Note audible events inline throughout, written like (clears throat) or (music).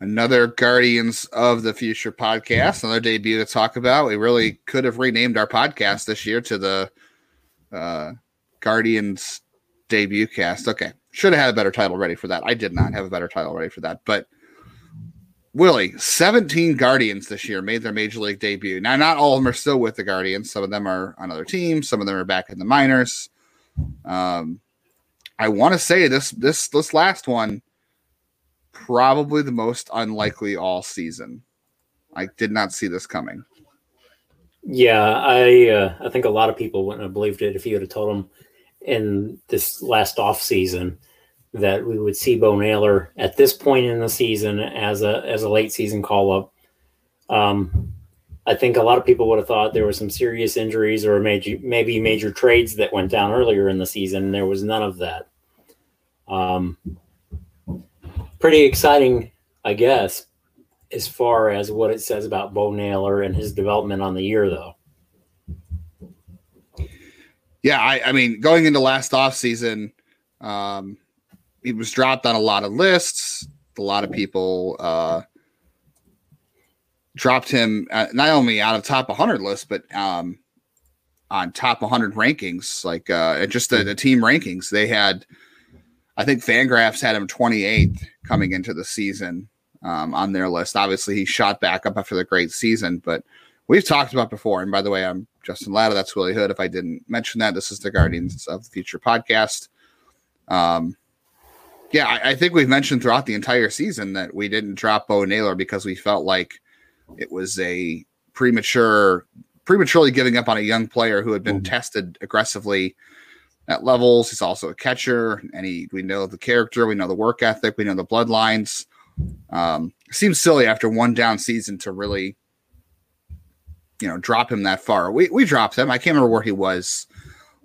Another Guardians of the Future podcast, another debut to talk about. We really could have renamed our podcast this year to the uh, Guardians debut cast. Okay, should have had a better title ready for that. I did not have a better title ready for that. But Willie, 17 Guardians this year made their major league debut. Now, not all of them are still with the Guardians. Some of them are on other teams. Some of them are back in the minors. Um, I want to say this this this last one probably the most unlikely all season. I did not see this coming. Yeah, I uh, I think a lot of people wouldn't have believed it if you had told them in this last off season that we would see Bo Naylor at this point in the season as a as a late season call up. Um, I think a lot of people would have thought there were some serious injuries or maybe maybe major trades that went down earlier in the season. There was none of that. Um, pretty exciting, I guess, as far as what it says about Bo Naylor and his development on the year, though. Yeah, I, I mean, going into last offseason, um, he was dropped on a lot of lists. A lot of people uh, dropped him uh, not only out of top 100 lists, but um, on top 100 rankings, like uh, just the, the team rankings. They had – I think Fangraphs had him 28th coming into the season um, on their list. Obviously, he shot back up after the great season, but we've talked about before. And by the way, I'm Justin Lada. That's Willie Hood. If I didn't mention that, this is the Guardians of the Future podcast. Um, yeah, I, I think we've mentioned throughout the entire season that we didn't drop Bo Naylor because we felt like it was a premature, prematurely giving up on a young player who had been mm-hmm. tested aggressively at levels. He's also a catcher, and he we know the character, we know the work ethic, we know the bloodlines. Um, seems silly after one down season to really, you know, drop him that far. We we dropped him. I can't remember where he was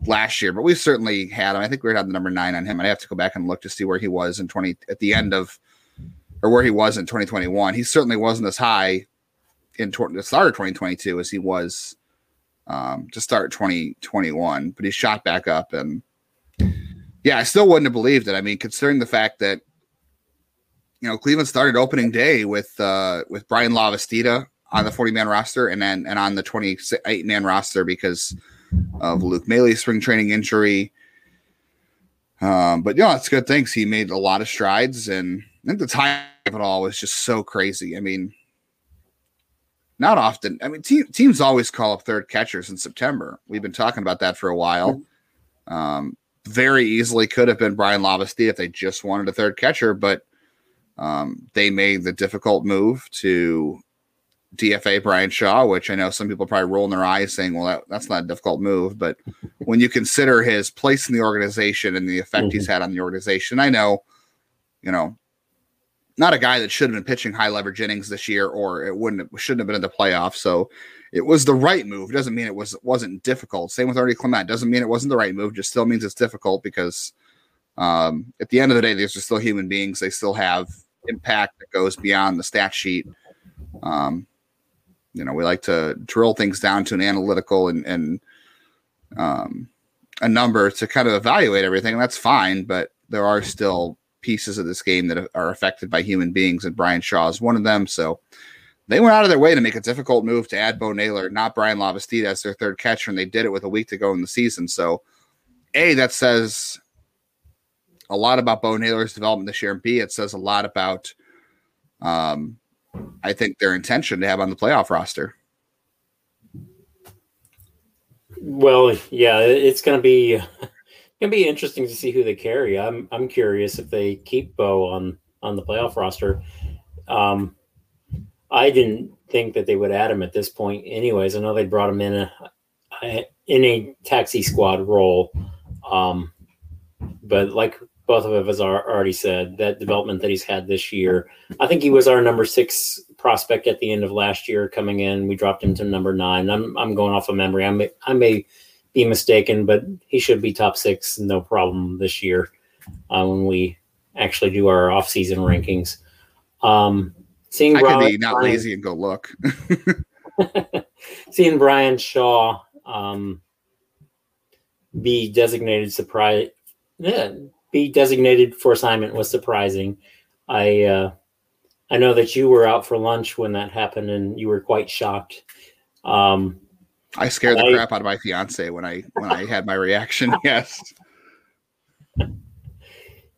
last year, but we certainly had him. I think we had the number nine on him. I'd have to go back and look to see where he was in twenty at the end of, or where he was in twenty twenty one. He certainly wasn't as high in the start of twenty twenty two as he was um, to start 2021, but he shot back up. And yeah, I still wouldn't have believed it. I mean, considering the fact that, you know, Cleveland started opening day with, uh, with Bryan Lavastida on the 40 man roster and then, and on the 28 man roster because of Luke Maile's spring training injury. Um, but you know, it's good things. He made a lot of strides and I think the time of it all was just so crazy. I mean, not often. I mean, te- teams always call up third catchers in September. We've been talking about that for a while. Um, very easily could have been Bryan Lavastida if they just wanted a third catcher, but um, they made the difficult move to DFA Bryan Shaw, which I know some people probably rolling their eyes saying, well, that, that's not a difficult move. But (laughs) when you consider his place in the organization and the effect mm-hmm. he's had on the organization, I know, you know, not a guy that should have been pitching high leverage innings this year, or it wouldn't have, shouldn't have been in the playoffs. So it was the right move. It doesn't mean it was wasn't difficult. Same with Artie Clement. Doesn't mean it wasn't the right move. Just still means it's difficult because um, at the end of the day, these are still human beings. They still have impact that goes beyond the stat sheet. Um, you know, we like to drill things down to an analytical and, and um, a number to kind of evaluate everything, that's fine. But there are still pieces of this game that are affected by human beings, and Bryan Shaw is one of them. So they went out of their way to make a difficult move to add Bo Naylor, not Bryan Lavastida, as their third catcher, and they did it with a week to go in the season. So, A, that says a lot about Bo Naylor's development this year, and B, it says a lot about, um, I think, their intention to have on the playoff roster. Well, yeah, it's going to be gonna be interesting to see who they carry. I'm I'm curious if they keep Bo on on the playoff roster. Um, I didn't think that they would add him at this point, anyways. I know they brought him in a, a in a taxi squad role, um, but like both of us are already said, that development that he's had this year, I think he was our number six prospect at the end of last year coming in. We dropped him to number nine. I'm I'm going off of memory. I may I may be mistaken, but he should be top six, no problem this year uh, when we actually do our off-season rankings. Um, seeing I Brian, could be not Brian, lazy and go look. (laughs) seeing Bryan Shaw um, be designated surprise. Yeah, be designated for assignment was surprising. I uh, I know that you were out for lunch when that happened, and you were quite shocked. Um, I scared the I, crap out of my fiance when I when I had my reaction. (laughs) Yes.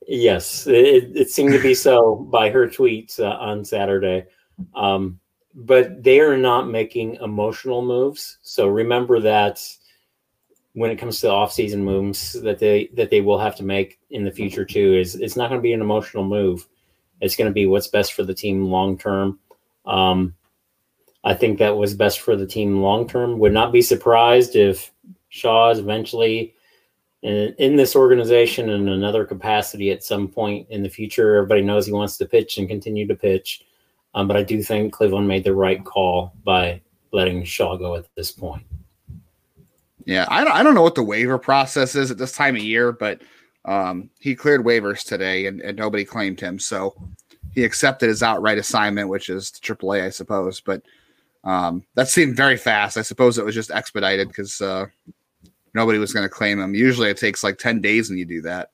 Yes, it, it, seemed to be so by her tweets uh, on Saturday. Um, but they are not making emotional moves. So remember that when it comes to the off-season moves that they that they will have to make in the future too is it's not going to be an emotional move. It's going to be what's best for the team long term. Um, I think that was best for the team long term. Would not be surprised if Shaw is eventually in, in this organization in another capacity at some point in the future. Everybody knows he wants to pitch and continue to pitch. Um, but I do think Cleveland made the right call by letting Shaw go at this point. Yeah, I don't, I don't know what the waiver process is at this time of year, but um, he cleared waivers today and, and nobody claimed him. So he accepted his outright assignment, which is the AAA, I suppose. But um, that seemed very fast. I suppose it was just expedited because uh, nobody was going to claim him. Usually it takes like 10 days and you do that.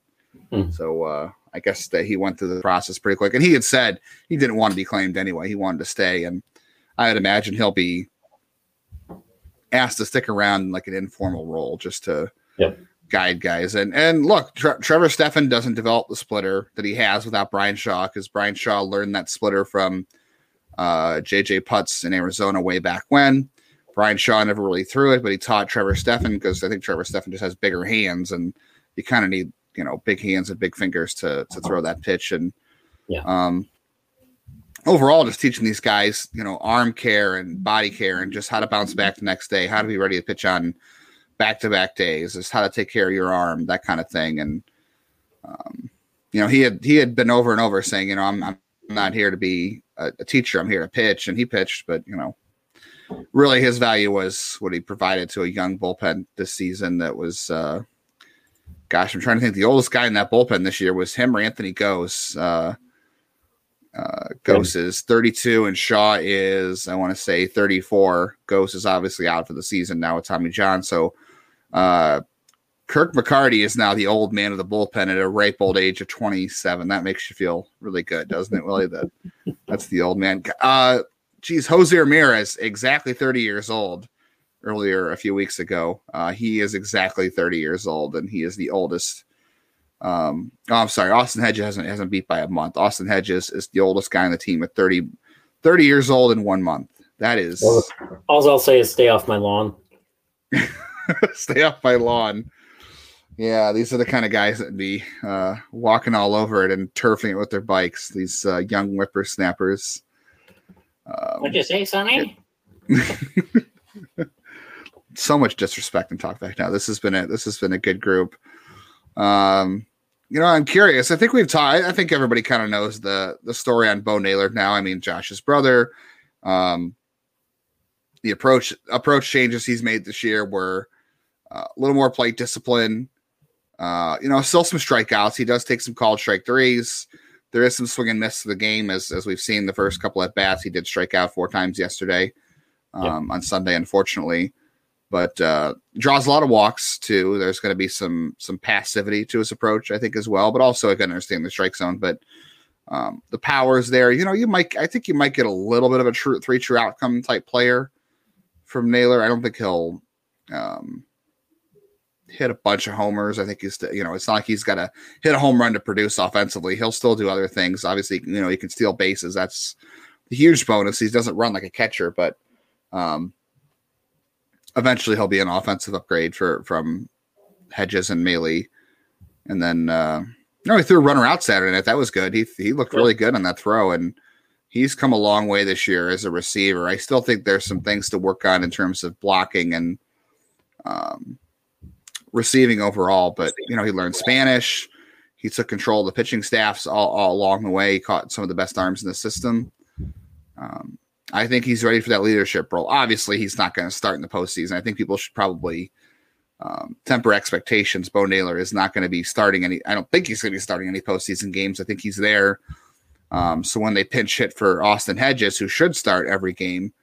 Mm. So uh, I guess that he went through the process pretty quick. And he had said he didn't want to be claimed anyway. He wanted to stay. And I would imagine he'll be asked to stick around in like an informal role just to yep. guide guys. And and look, Tre- Trevor Stephan doesn't develop the splitter that he has without Bryan Shaw because Bryan Shaw learned that splitter from uh, JJ Putz in Arizona way back when. Bryan Shaw never really threw it, but he taught Trevor Stephan because I think Trevor Stephan just has bigger hands and you kind of need, you know, big hands and big fingers to to throw that pitch. And yeah. um overall just teaching these guys, you know, arm care and body care and just how to bounce back the next day, how to be ready to pitch on back to back days, just how to take care of your arm, that kind of thing. And um, you know, he had he had been over and over saying, you know, I'm I'm not here to be a, a teacher, I'm here to pitch, and he pitched, but you know, really his value was what he provided to a young bullpen this season that was uh gosh i'm trying to think the oldest guy in that bullpen this year was him or anthony gose uh uh gose is 32 and shaw is i want to say 34 Gose is obviously out for the season now with tommy john so uh kirk mccarty is now the old man of the bullpen at a ripe old age of 27 that makes you feel really good doesn't it willie that (laughs) that's the old man uh geez, Jose Ramirez, exactly 30 years old earlier a few weeks ago. Uh, he is exactly 30 years old, and he is the oldest. Um, oh, I'm sorry, Austin Hedges hasn't hasn't beat by a month. Austin Hedges is the oldest guy on the team at 30, 30 years old in one month. That is all I'll say is stay off my lawn. (laughs) stay off my lawn. Yeah, these are the kind of guys that be uh, walking all over it and turfing it with their bikes. These uh, young whippersnappers. Um, What'd you say, Sonny? (laughs) so much disrespect and talk back now. This has been a this has been a good group. Um, you know, I'm curious. I think we've talked. I think everybody kind of knows the the story on Bo Naylor now. I mean, Josh's brother. Um, the approach approach changes he's made this year were uh, a little more plate discipline. Uh, you know, still some strikeouts. He does take some called strike threes there is some swing and miss to the game as as we've seen the first couple at bats. He did strike out four times yesterday um, on Sunday, unfortunately, but uh, draws a lot of walks too. There's going to be some some passivity to his approach, I think, as well. But also, I can understand the strike zone, but um, the power is there. You know, you might I think you might get a little bit of a true three true outcome type player from Naylor. I don't think he'll um, hit a bunch of homers. I think he's, you know, it's not like he's got to hit a home run to produce offensively. He'll still do other things. Obviously, you know, he can steal bases. That's the huge bonus. He doesn't run like a catcher, but um, eventually he'll be an offensive upgrade for from Hedges and Maile. And then, uh, know, he threw a runner out Saturday night. That was good. He he looked really good on that throw, and he's come a long way this year as a receiver. I still think there's some things to work on in terms of blocking and um, receiving overall, but you know, he learned Spanish. He took control of the pitching staffs all, all along the way. He caught some of the best arms in the system. Um, I think he's ready for that leadership role. Obviously, he's not going to start in the postseason. I think people should probably um, temper expectations. Bo Naylor is not going to be starting any. I don't think he's going to be starting any postseason games. I think he's there. Um, so when they pinch hit for Austin Hedges, who should start every game,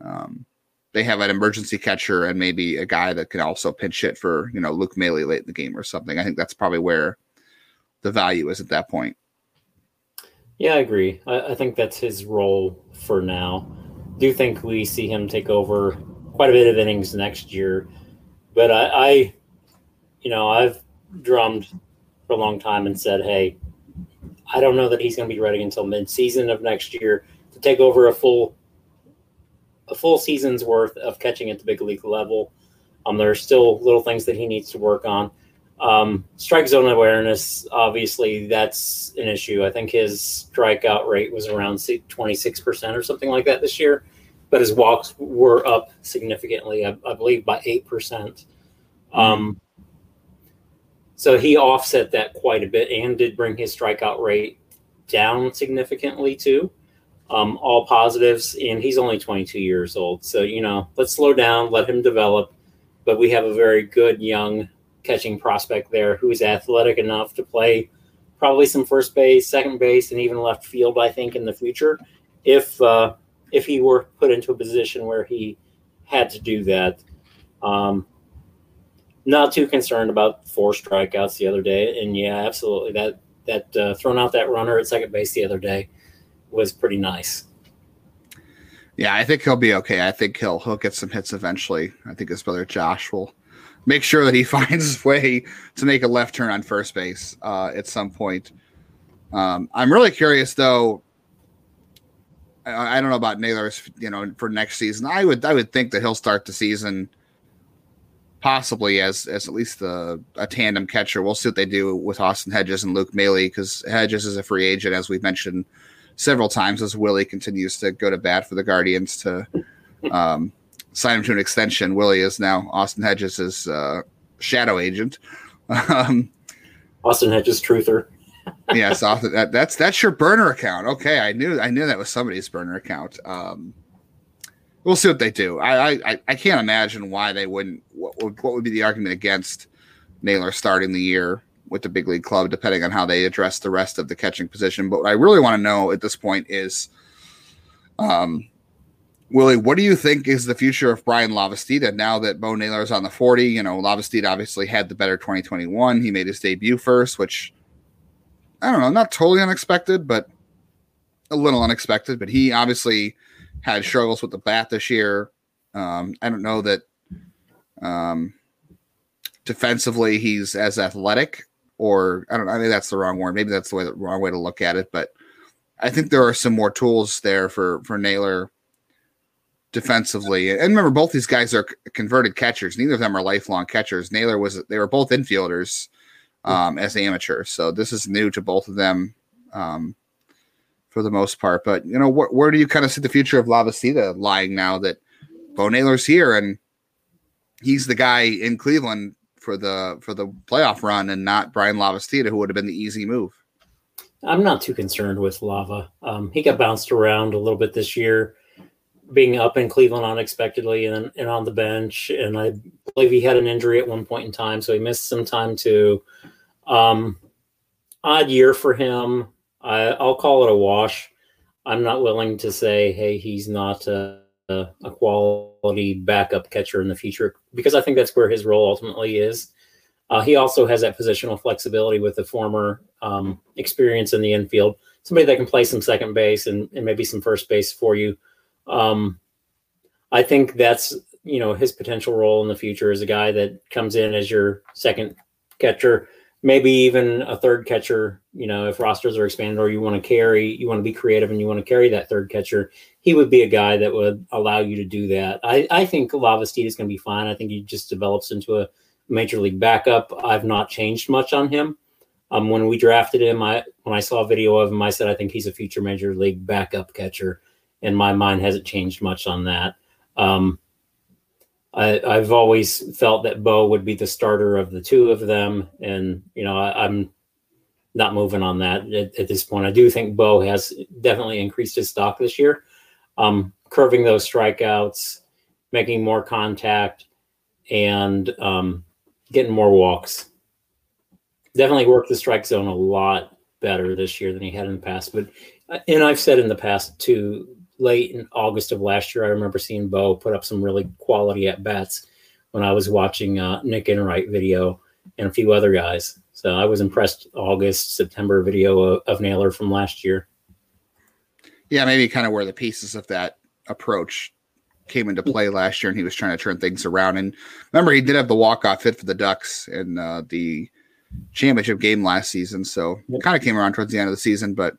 um, they have an emergency catcher and maybe a guy that can also pinch hit for you know Luke Maile late in the game or something. I think that's probably where the value is at that point. Yeah, I agree. I, I think that's his role for now. Do think we see him take over quite a bit of innings next year, but I, I you know, I've drummed for a long time and said, hey, I don't know that he's going to be ready until mid-season of next year to take over a full a full season's worth of catching at the big league level. Um, there are still little things that he needs to work on. Um, strike zone awareness, obviously, that's an issue. I think his strikeout rate was around 26% or something like that this year, but his walks were up significantly, I, I believe by 8%. Um, so he offset that quite a bit and did bring his strikeout rate down significantly too um, all positives, and he's only 22 years old. So, you know, let's slow down, let him develop. But we have a very good young catching prospect there who is athletic enough to play probably some first base, second base, and even left field, I think, in the future. If, uh, if he were put into a position where he had to do that. Um, not too concerned about four strikeouts the other day. And yeah, absolutely. That, that uh, thrown out that runner at second base the other day was pretty nice. Yeah, I think he'll be okay. I think he'll he'll get some hits eventually. I think his brother Josh will make sure that he (laughs) finds his way to make a left turn on first base uh, at some point. Um, I'm really curious though. I, I, don't know about Naylor's, you know, for next season. I would I would think that he'll start the season possibly as as at least a, a tandem catcher. We'll see what they do with Austin Hedges and Luke Maile because Hedges is a free agent, as we've mentioned several times as Willie continues to go to bat for the Guardians to um, sign him to an extension. Willie is now Austin Hedges' uh, shadow agent. Um, Austin Hedges truther. (laughs) yes, Austin, that, that's that's your burner account. Okay, I knew I knew that was somebody's burner account. Um, we'll see what they do. I, I I can't imagine why they wouldn't. What would what would be the argument against Naylor starting the year? with the big league club, depending on how they address the rest of the catching position. But what I really want to know at this point is, um, Willie, what do you think is the future of Bryan Lavastida now that Bo Naylor is on the 40? You know, Lavastida obviously had the better 2021. He made his debut first, which I don't know, not totally unexpected, but a little unexpected. But he obviously had struggles with the bat this year. Um, I don't know that um, defensively he's as athletic or I don't know. I think that's the wrong word. Maybe that's the, way, the wrong way to look at it. But I think there are some more tools there for for Naylor defensively. And remember, both these guys are converted catchers. Neither of them are lifelong catchers. Naylor was they were both infielders um, as amateurs, so this is new to both of them um, for the most part. But you know, wh- where do you kind of see the future of Lavastida lying now that Bo Naylor's here and he's the guy in Cleveland for the for the playoff run and not Bryan Lavastida, who would have been the easy move. I'm not too concerned with Lava. Um, he got bounced around a little bit this year, being up in Cleveland unexpectedly and, and on the bench. And I believe he had an injury at one point in time, so he missed some time too. Um, odd year for him. I, I'll call it a wash. I'm not willing to say, hey, he's not a, a quality backup catcher in the future because I think that's where his role ultimately is. Uh, he also has that positional flexibility with the former um, experience in the infield, somebody that can play some second base and, and maybe some first base for you. Um, I think that's you know his potential role in the future is a guy that comes in as your second catcher, maybe even a third catcher. You know, if rosters are expanded or you want to carry, you want to be creative and you want to carry that third catcher, he would be a guy that would allow you to do that. I, I think Lavastida is going to be fine. I think he just develops into a major league backup. I've not changed much on him. Um, when we drafted him, I when I saw a video of him, I said I think he's a future major league backup catcher, and my mind hasn't changed much on that. Um, I, have always felt that Bo would be the starter of the two of them, and you know I, am not moving on that at, at, this point. I do think Bo has definitely increased his stock this year, um, curving those strikeouts, making more contact, and um, getting more walks. Definitely worked the strike zone a lot better this year than he had in the past. But uh, and I've said in the past too late in August of last year, I remember seeing Bo put up some really quality at bats when I was watching uh, Nick Enright video and a few other guys. So I was impressed. August, September video of, of Naylor from last year. Yeah, maybe kind of where the pieces of that approach came into play last year, and he was trying to turn things around. And remember, he did have the walk off hit for the Ducks in uh, the championship game last season, so yep. kind of came around towards the end of the season. But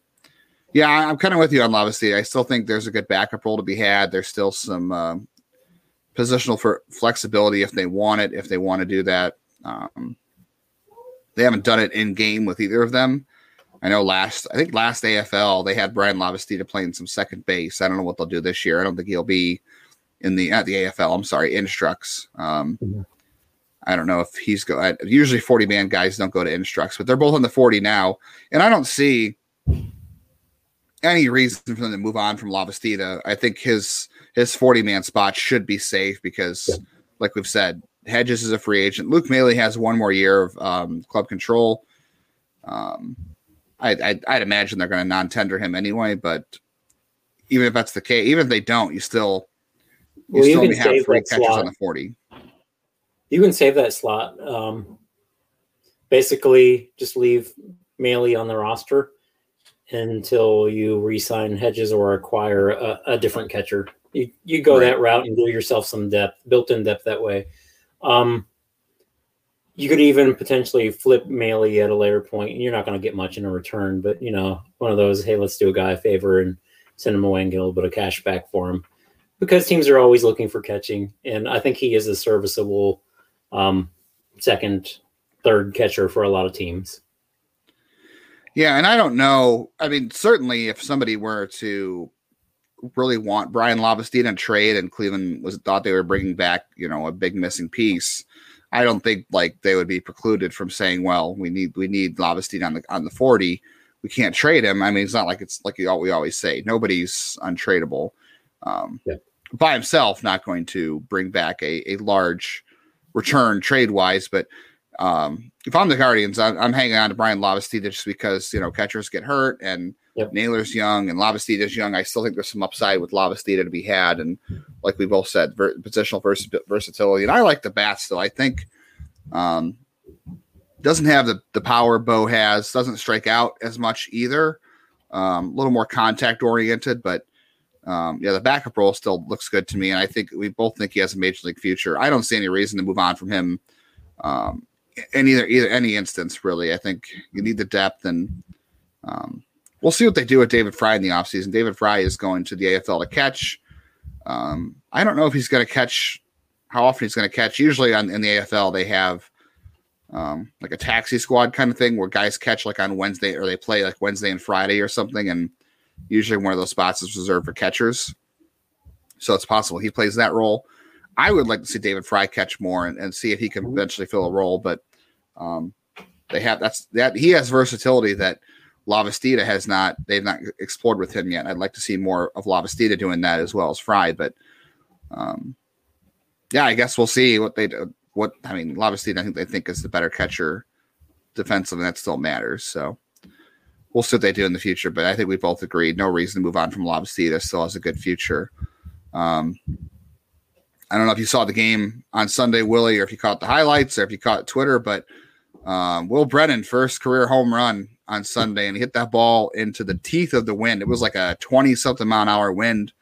yeah, I'm kind of with you on Lavastida. I still think there's a good backup role to be had. There's still some uh, positional for flexibility if they want it, if they want to do that. Um, they haven't done it in game with either of them. I know last, I think last AFL they had Bryan Lavastida playing some second base. I don't know what they'll do this year. I don't think he'll be in the at the AFL. I'm sorry, instructs. Um, mm-hmm. I don't know if he's go. Usually, 40 man guys don't go to instructs, but they're both on the 40 now, and I don't see any reason for them to move on from Lavastida. I think his his 40 man spot should be safe because, yeah. like we've said, Hedges is a free agent. Luke Maile has one more year of um, club control. Um, I, I, I'd imagine they're going to non-tender him anyway, but even if that's the case, even if they don't, you still you well, still you have three catches slot. on the 40. You can save that slot. Um, basically, just leave Maile on the roster until you re-sign Hedges or acquire a, a different catcher. You you go right. that route and give yourself some depth, built-in depth that way. Um, you could even potentially flip Maile at a later point. You're not going to get much in a return, but you know, one of those, hey, let's do a guy a favor and send him away and get a little bit of cash back for him, because teams are always looking for catching, and I think he is a serviceable um, second, third catcher for a lot of teams. Yeah, and I don't know. I mean, certainly if somebody were to really want Bryan Lavastida in trade and Cleveland was thought they were bringing back, you know, a big missing piece, I don't think like they would be precluded from saying, well, we need we need Lavastida on the on the 40. We can't trade him. I mean, it's not like it's like we always say, nobody's untradeable. Um, yeah. by himself, not going to bring back a, a large return trade wise, but um, if I'm the Guardians, I'm, I'm hanging on to Bryan Lavastida just because you know catchers get hurt and yep. Naylor's young and Lavastida's young. I still think there's some upside with Lavastida to be had, and like we both said, ver- positional vers- versatility. And I like the bat still. I think um, doesn't have the the power Bo has. Doesn't strike out as much either. Um, a little more contact oriented, but um, yeah, the backup role still looks good to me, and I think we both think he has a major league future. I don't see any reason to move on from him. Um, in either either any instance really. I think you need the depth and um, we'll see what they do with David Fry in the offseason. David Fry is going to the AFL to catch. Um, I don't know if he's going to catch how often he's going to catch. Usually on in the AFL they have um, like a taxi squad kind of thing where guys catch like on Wednesday or they play like Wednesday and Friday or something and usually one of those spots is reserved for catchers. So it's possible he plays that role. I would like to see David Fry catch more and, and see if he can mm-hmm. eventually fill a role. But um, they have that's that he has versatility that Lavastida has not. They've not explored with him yet. I'd like to see more of Lavastida doing that as well as Fry. But um, yeah, I guess we'll see what they do. What I mean, Lavastida, I think they think is the better catcher defensive, and that still matters. So we'll see what they do in the future. But I think we both agreed no reason to move on from Lavastida. Still has a good future. Um, I don't know if you saw the game on Sunday, Willie, or if you caught the highlights or if you caught Twitter, but um, Will Brennan first career home run on Sunday, and he hit that ball into the teeth of the wind. It was like a twenty something mile an hour wind.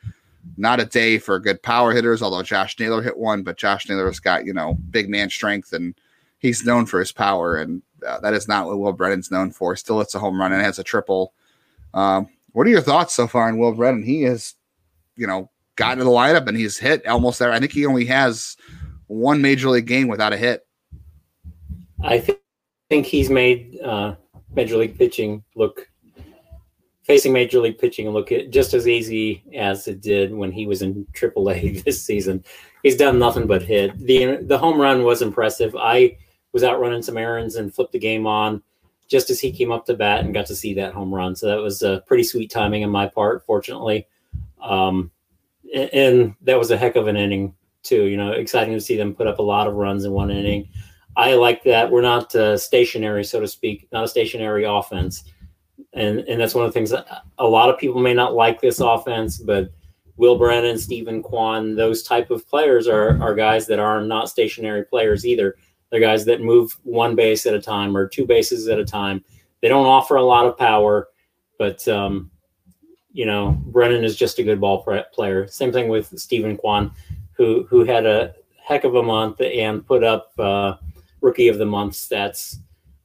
Not a day for good power hitters, although Josh Naylor hit one, but Josh Naylor's got you know big man strength and he's known for his power, and uh, that is not what Will Brennan's known for. Still, it's a home run and has a triple. Um, what are your thoughts so far on Will Brennan? He is, you know, got into the lineup and he's hit almost there. I think he only has one major league game without a hit. I th- think he's made uh, major league pitching look facing major league pitching look just as easy as it did when he was in AAA (laughs) this season. He's done nothing but hit. the The home run was impressive. I was out running some errands and flipped the game on just as he came up to bat and got to see that home run. So that was a pretty sweet timing on my part. Fortunately, um, and that was a heck of an inning too. You know, exciting to see them put up a lot of runs in one inning. I like that we're not uh, stationary, so to speak, not a stationary offense, and and that's one of the things that a lot of people may not like this offense, but Will Brennan, Steven Kwan, those type of players are, are guys that are not stationary players either. They're guys that move one base at a time or two bases at a time. They don't offer a lot of power, but um, you know Brennan is just a good ball player. Same thing with Steven Kwan, who who had a heck of a month and put up uh, rookie of the month stats,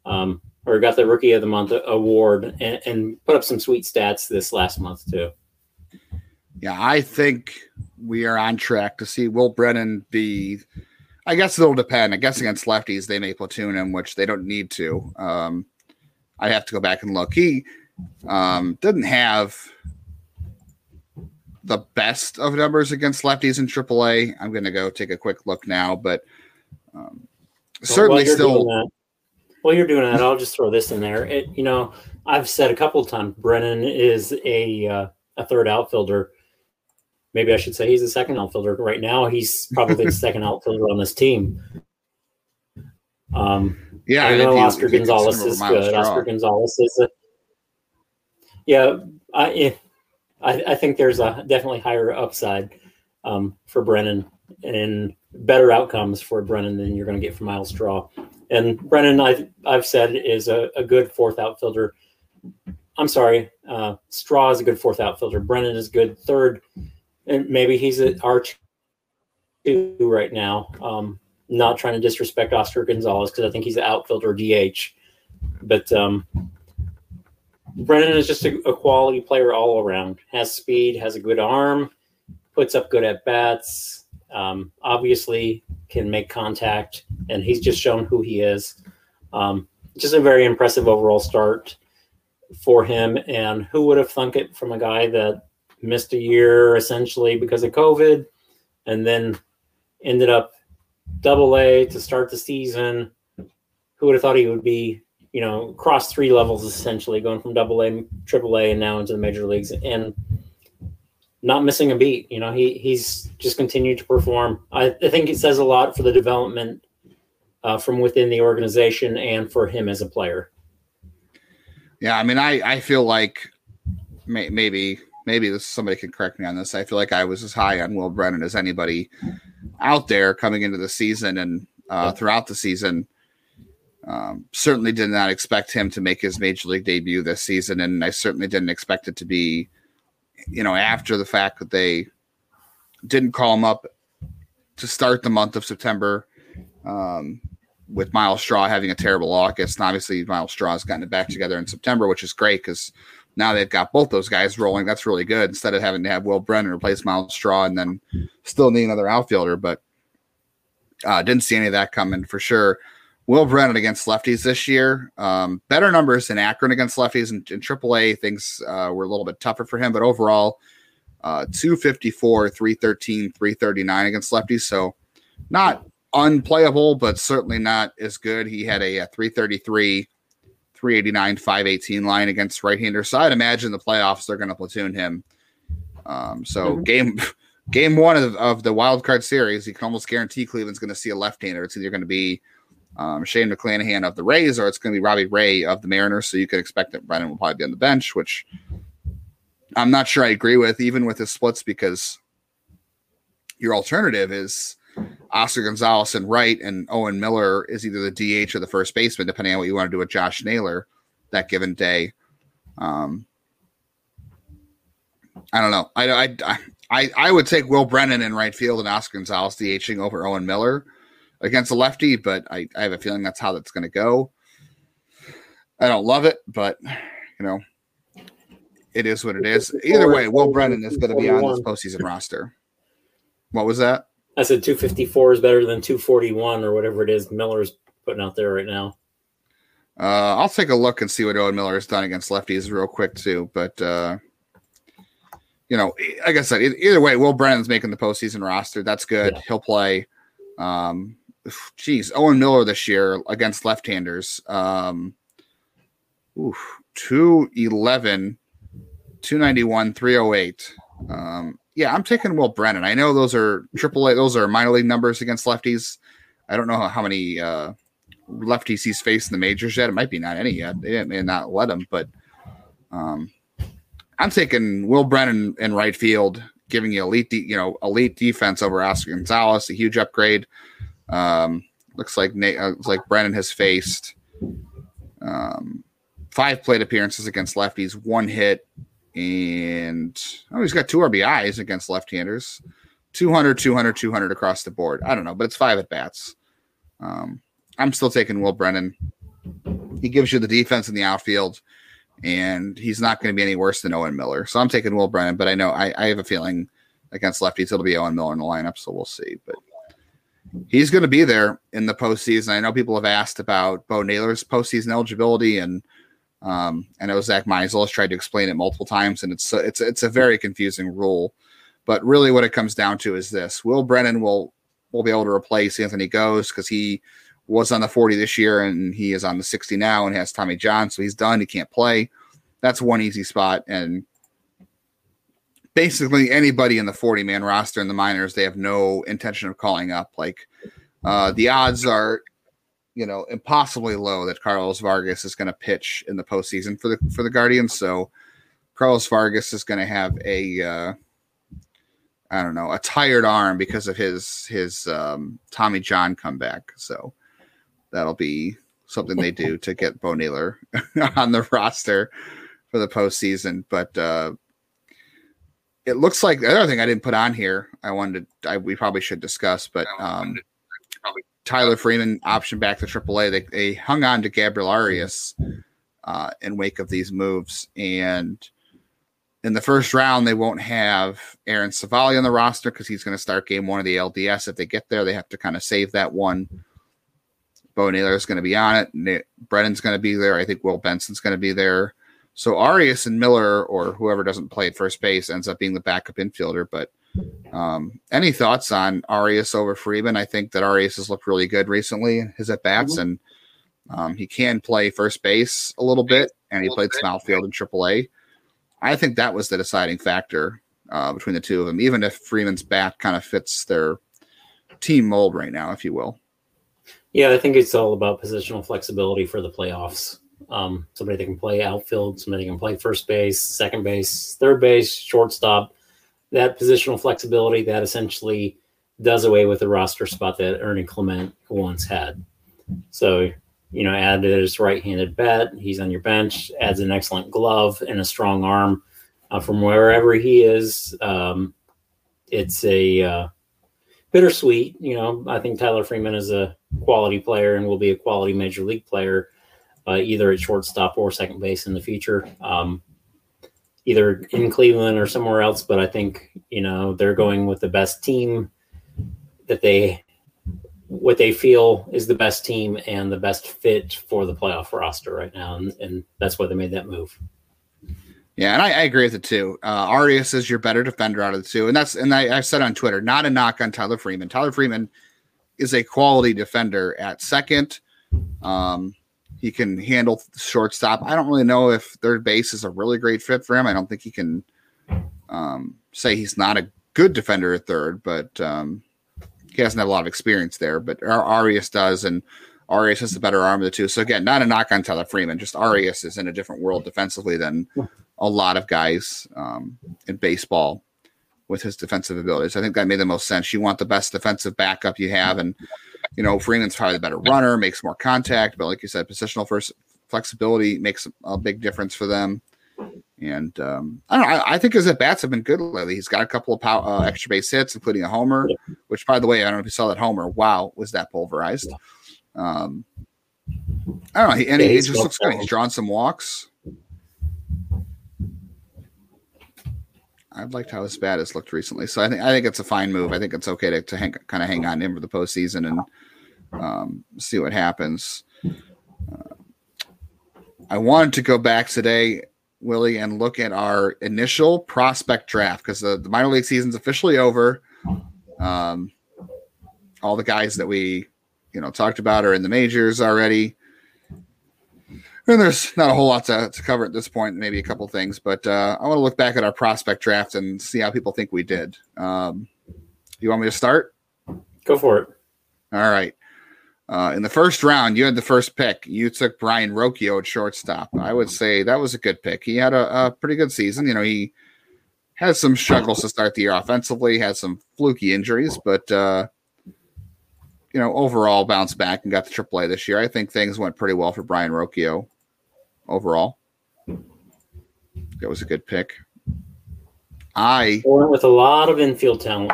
um, or got the rookie of the month award and, and put up some sweet stats this last month too. Yeah, I think we are on track to see Will Brennan be. I guess it'll depend. I guess against lefties they may platoon him, which they don't need to. Um, I have to go back and look. He um, didn't have the best of numbers against lefties in AAA. I'm going to go take a quick look now, but um, certainly well, still. That, while you're doing that, I'll just throw this in there. It, you know, I've said a couple of times Brennan is a uh, a third outfielder. Maybe I should say he's a second outfielder. Right now, he's probably the (laughs) second outfielder on this team. Um, yeah, I know Oscar Gonzalez is good. Oscar Gonzalez is a yeah. I I, I think there's a definitely higher upside um, for Brennan and better outcomes for Brennan than you're going to get from Myles Straw. And Brennan, I've, I've said, is a, a good fourth outfielder. I'm sorry, uh, Straw is a good fourth outfielder. Brennan is good third, and maybe he's at R two right now. Um, not trying to disrespect Oscar Gonzalez because I think he's an outfielder DH, but um, Brennan is just a, a, quality player all around. Has speed, has a good arm, puts up good at bats. Um, obviously, can make contact, and he's just shown who he is. Um, just a very impressive overall start for him. And who would have thunk it from a guy that missed a year essentially because of COVID, and then ended up double A to start the season? Who would have thought he would be you know, cross three levels essentially, going from double A, triple A, and now into the major leagues, and not missing a beat. You know, he he's just continued to perform. I, I think it says a lot for the development uh, from within the organization and for him as a player. Yeah, I mean, I I feel like may, maybe maybe this somebody can correct me on this. I feel like I was as high on Will Brennan as anybody out there coming into the season and uh, throughout the season. Um, certainly did not expect him to make his major league debut this season, and I certainly didn't expect it to be, you know, after the fact that they didn't call him up to start the month of September. Um, with Myles Straw having a terrible August, and obviously Straw has gotten it back together in September, which is great because now they've got both those guys rolling. That's really good instead of having to have Will Brennan replace Myles Straw and then still need another outfielder. But uh, didn't see any of that coming for sure. Will Brennan against lefties this year. Um, better numbers in Akron against lefties. In, in AAA, things uh, were a little bit tougher for him, but overall, uh, 254, 313, 339 against lefties. So not unplayable, but certainly not as good. He had a, a 333, 389, 518 line against right handers. So I'd imagine the playoffs, they're going to platoon him. Um, so mm-hmm. game. (laughs) Game one of, of the wild card series, you can almost guarantee Cleveland's going to see a left-hander. It's either going to be um, Shane McClanahan of the Rays, or it's going to be Robbie Ray of the Mariners. So you could expect that Brennan will probably be on the bench, which I'm not sure I agree with, even with his splits, because your alternative is Oscar Gonzalez and right, and Owen Miller is either the DH or the first baseman, depending on what you want to do with Josh Naylor that given day. Um, I don't know. I, I, I, I would take Will Brennan in right field and Oscar Gonzalez DHing over Owen Miller against a lefty, but I, I have a feeling that's how that's going to go. I don't love it, but you know, it is what it is. Either way, Will Brennan is going to be on this postseason roster. What was that? I said 254 is better than 241 or whatever it is Miller's putting out there right now. Uh, I'll take a look and see what Owen Miller has done against lefties real quick too. But uh, you know, like I said, either way, Will Brennan's making the postseason roster. That's good. Yeah. He'll play. Um, geez, Owen Miller this year against left-handers. Um, oof, 211, 291, 308. Um, yeah, I'm taking Will Brennan. I know those are triple A, those are minor league numbers against lefties. I don't know how, how many uh, lefties he's faced in the majors yet. It might be not any yet. They may not let him, but um, I'm taking Will Brennan in right field giving you elite, de- you know, elite defense over Oscar Gonzalez, a huge upgrade. Um, looks like Nate, uh, looks like Brennan has faced um, five plate appearances against lefties, one hit, and oh, he's got two RBIs against left-handers. 200, 200, 200 across the board. I don't know, but it's five at bats. Um, I'm still taking Will Brennan. He gives you the defense in the outfield, and he's not going to be any worse than Owen Miller. So I'm taking Will Brennan, but I know I, I have a feeling against lefties it'll be Owen Miller in the lineup, so we'll see. But he's going to be there in the postseason. I know people have asked about Bo Naylor's postseason eligibility, and um, I know Zach Meisel has tried to explain it multiple times, and it's it's it's a very confusing rule. But really, what it comes down to is this: Will Brennan will will be able to replace Anthony Gose because he was on the 40 this year and he is on the 60 now and has Tommy John, so he's done. He can't play. That's one easy spot. And basically anybody in the 40 man roster in the minors, they have no intention of calling up. Like uh, the odds are, you know, impossibly low that Carlos Vargas is going to pitch in the postseason for the for the Guardians. So Carlos Vargas is going to have a uh, I don't know, a tired arm because of his his um, Tommy John comeback. So that'll be something they do to get Bo Naylor (laughs) on the roster for the postseason. But uh, it looks like the other thing I didn't put on here, I wanted to, I, we probably should discuss, but um, Tyler Freeman option back to AAA. They, they hung on to Gabriel Arias uh, in wake of these moves. And in the first round, they won't have Aaron Civale on the roster because he's going to start game one of the LDS. If they get there, they have to kind of save that one. Bo Naylor is going to be on it. Nick, Brennan's going to be there. I think Will Benson's going to be there. So Arias and Miller, or whoever doesn't play at first base, ends up being the backup infielder. But um, any thoughts on Arias over Freeman? I think that Arias has looked really good recently, in his at bats, mm-hmm. and um, he can play first base a little bit, and he played some outfield in AAA. I think that was the deciding factor uh, between the two of them, even if Freeman's bat kind of fits their team mold right now, if you will. Yeah, I think it's all about positional flexibility for the playoffs. Um, somebody that can play outfield, somebody that can play first base, second base, third base, shortstop. That positional flexibility that essentially does away with the roster spot that Ernie Clement once had. So, you know, add his right-handed bat. He's on your bench. Adds an excellent glove and a strong arm uh, from wherever he is. Um, it's a uh, bittersweet. You know, I think Tyler Freeman is a quality player and will be a quality major league player, uh, either at shortstop or second base in the future, um, either in Cleveland or somewhere else. But I think you know they're going with the best team that they what they feel is the best team and the best fit for the playoff roster right now, and, and that's why they made that move. Yeah, and I, I, agree with it too. Uh, Arias is your better defender out of the two, and that's and I, I said on Twitter, not a knock on Tyler Freeman. Tyler Freeman is a quality defender at second. Um, he can handle shortstop. I don't really know if third base is a really great fit for him. I don't think he can um, say he's not a good defender at third, but um, he hasn't had a lot of experience there. But Arias does, and Arias has the better arm of the two. So again, not a knock on Tyler Freeman. Just Arias is in a different world defensively than a lot of guys um, in baseball with his defensive abilities. I think that made the most sense. You want the best defensive backup you have, and you know Freeman's probably the better runner, makes more contact, but like you said, positional first flexibility makes a big difference for them. And um, I don't know. I, I, think his at bats have been good lately. He's got a couple of pow- uh, extra base hits, including a homer. Which, by the way, I don't know if you saw that homer. Wow, was that pulverized? Um, I don't know. He, and he, he just looks good. He's drawn some walks. I've liked how his bat has looked recently. So I think I think it's a fine move. I think it's okay to, to hang, kind of hang on him for the postseason and um, see what happens. Uh, I wanted to go back today, Willie, and look at our initial prospect draft because the, the minor league season's officially over. Um, all the guys that we, you know, talked about are in the majors already and there's not a whole lot to, to cover at this point, maybe a couple things, but uh, I want to look back at our prospect draft and see how people think we did. Um, you want me to start? Go for it. All right. Uh, in the first round, you had the first pick. You took Brayan Rocchio at shortstop. I would say that was a good pick. He had a, a pretty good season. You know, he Had some struggles to start the year offensively, had some fluky injuries, but uh, you know, overall bounced back and got the AAA this year. I think things went pretty well for Brayan Rocchio overall. That was a good pick. I went with a lot of infield talent.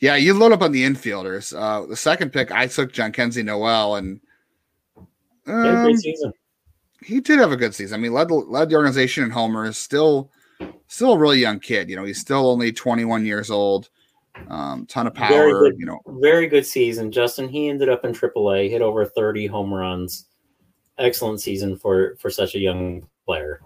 Yeah, you load up on the infielders. Uh, the second pick, I took Jhonkensy Noel, and um. He did have a good season. I mean, led led the organization in homers. Still, still a really young kid. You know, he's still only 21 years old. Um, ton of power. Good, you know, very good season. Justin, he ended up in AAA, hit over 30 home runs. Excellent season for for such a young player.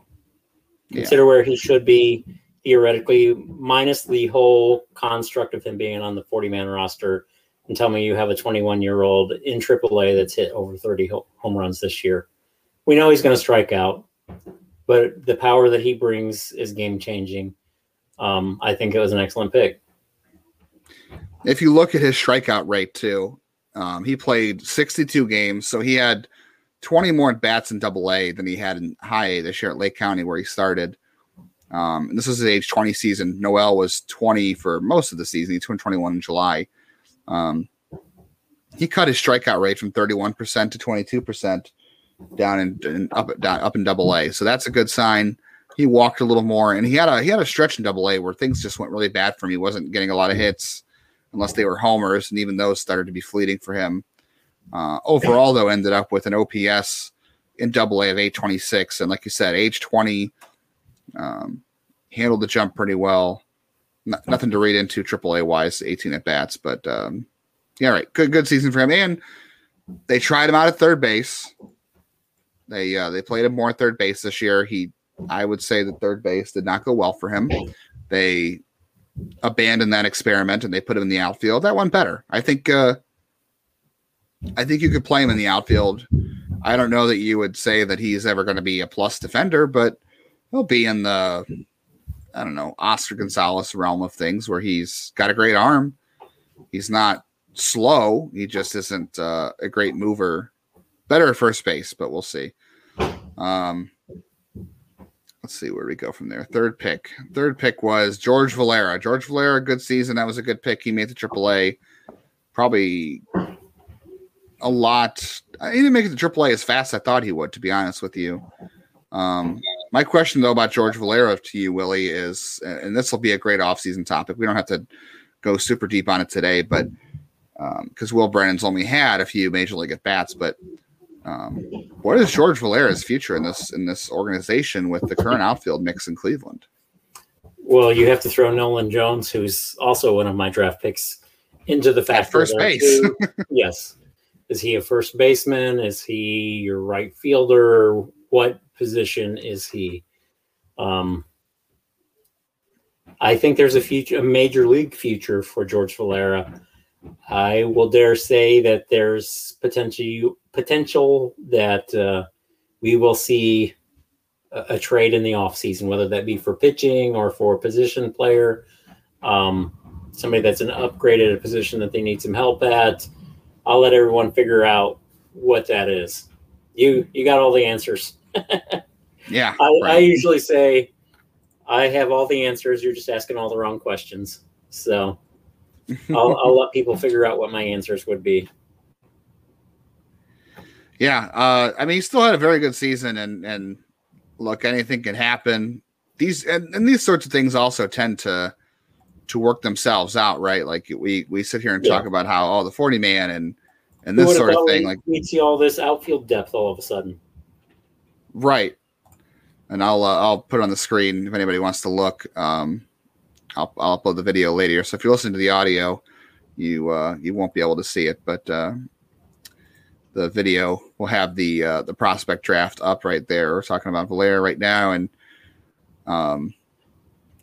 Consider yeah. where he should be theoretically, minus the whole construct of him being on the 40 man roster. And tell me you have a 21 year old in AAA that's hit over 30 home runs this year. We know he's going to strike out, but the power that he brings is game changing. Um, I think it was an excellent pick. If you look at his strikeout rate too, um, he played 62 games, so he had 20 more at bats in Double A than he had in High A this year at Lake County, where he started. Um, this was his age 20 season. Noel was 20 for most of the season. He turned 21 in July. Um, he cut his strikeout rate from 31% to 22% down in, in, up down up in double A. So that's a good sign. He walked a little more and he had a he had a stretch in double A where things just went really bad for him. He wasn't getting a lot of hits unless they were homers, and even those started to be fleeting for him. Uh, overall, though, ended up with an OPS in double A of 826. And like you said, age 20, um, handled the jump pretty well. nothing to read into AAA wise, 18 at bats, but um, yeah, right. Good, good season for him. And they tried him out at third base. They uh, they played him more at third base this year. He, I would say, that third base did not go well for him. They abandoned that experiment and they put him in the outfield. That went better. I think. Uh, I think you could play him in the outfield. I don't know that you would say that he's ever going to be a plus defender, but he'll be in the I don't know Oscar Gonzalez realm of things where he's got a great arm. He's not slow. He just isn't uh, a great mover. Better at first base, but we'll see. Um, let's see where we go from there. Third pick. Third pick was George Valera. George Valera, good season. That was a good pick. He made the AAA. Probably a lot. He didn't make it to AAA as fast as I thought he would, to be honest with you. Um, my question though about George Valera to you, Willie, is, and this will be a great offseason topic. We don't have to go super deep on it today, but because um, Will Brennan's only had a few major league at bats, but um, what is George Valera's future in this in this organization with the current outfield mix in Cleveland? Well, you have to throw Nolan Jones, who's also one of my draft picks, into the fact at first base. (laughs) yes, is he a first baseman? Is he your right fielder? What position is he? Um, I think there's a future, a major league future for George Valera. I will dare say that there's potential potential that uh, we will see a, a, trade in the offseason, whether that be for pitching or for a position player, um, somebody that's an upgrade at a position that they need some help at. I'll let everyone figure out what that is. You you got all the answers. (laughs) yeah. I, right. I usually say I have all the answers. You're just asking all the wrong questions. So (laughs) I'll, I'll let people figure out what my answers would be. Yeah, uh, I mean, he still had a very good season, and and look, anything can happen. These and, and these sorts of things also tend to to work themselves out, right? Like we we sit here and yeah. talk about how oh the forty man and and this sort of thing. Like we see all this outfield depth all of a sudden, right? And I'll uh, I'll put on the screen if anybody wants to look. Um, I'll, I'll upload the video later. So if you listen to the audio, you uh, you won't be able to see it, but uh, the video will have the uh, the prospect draft up right there. We're talking about Valera right now, and um,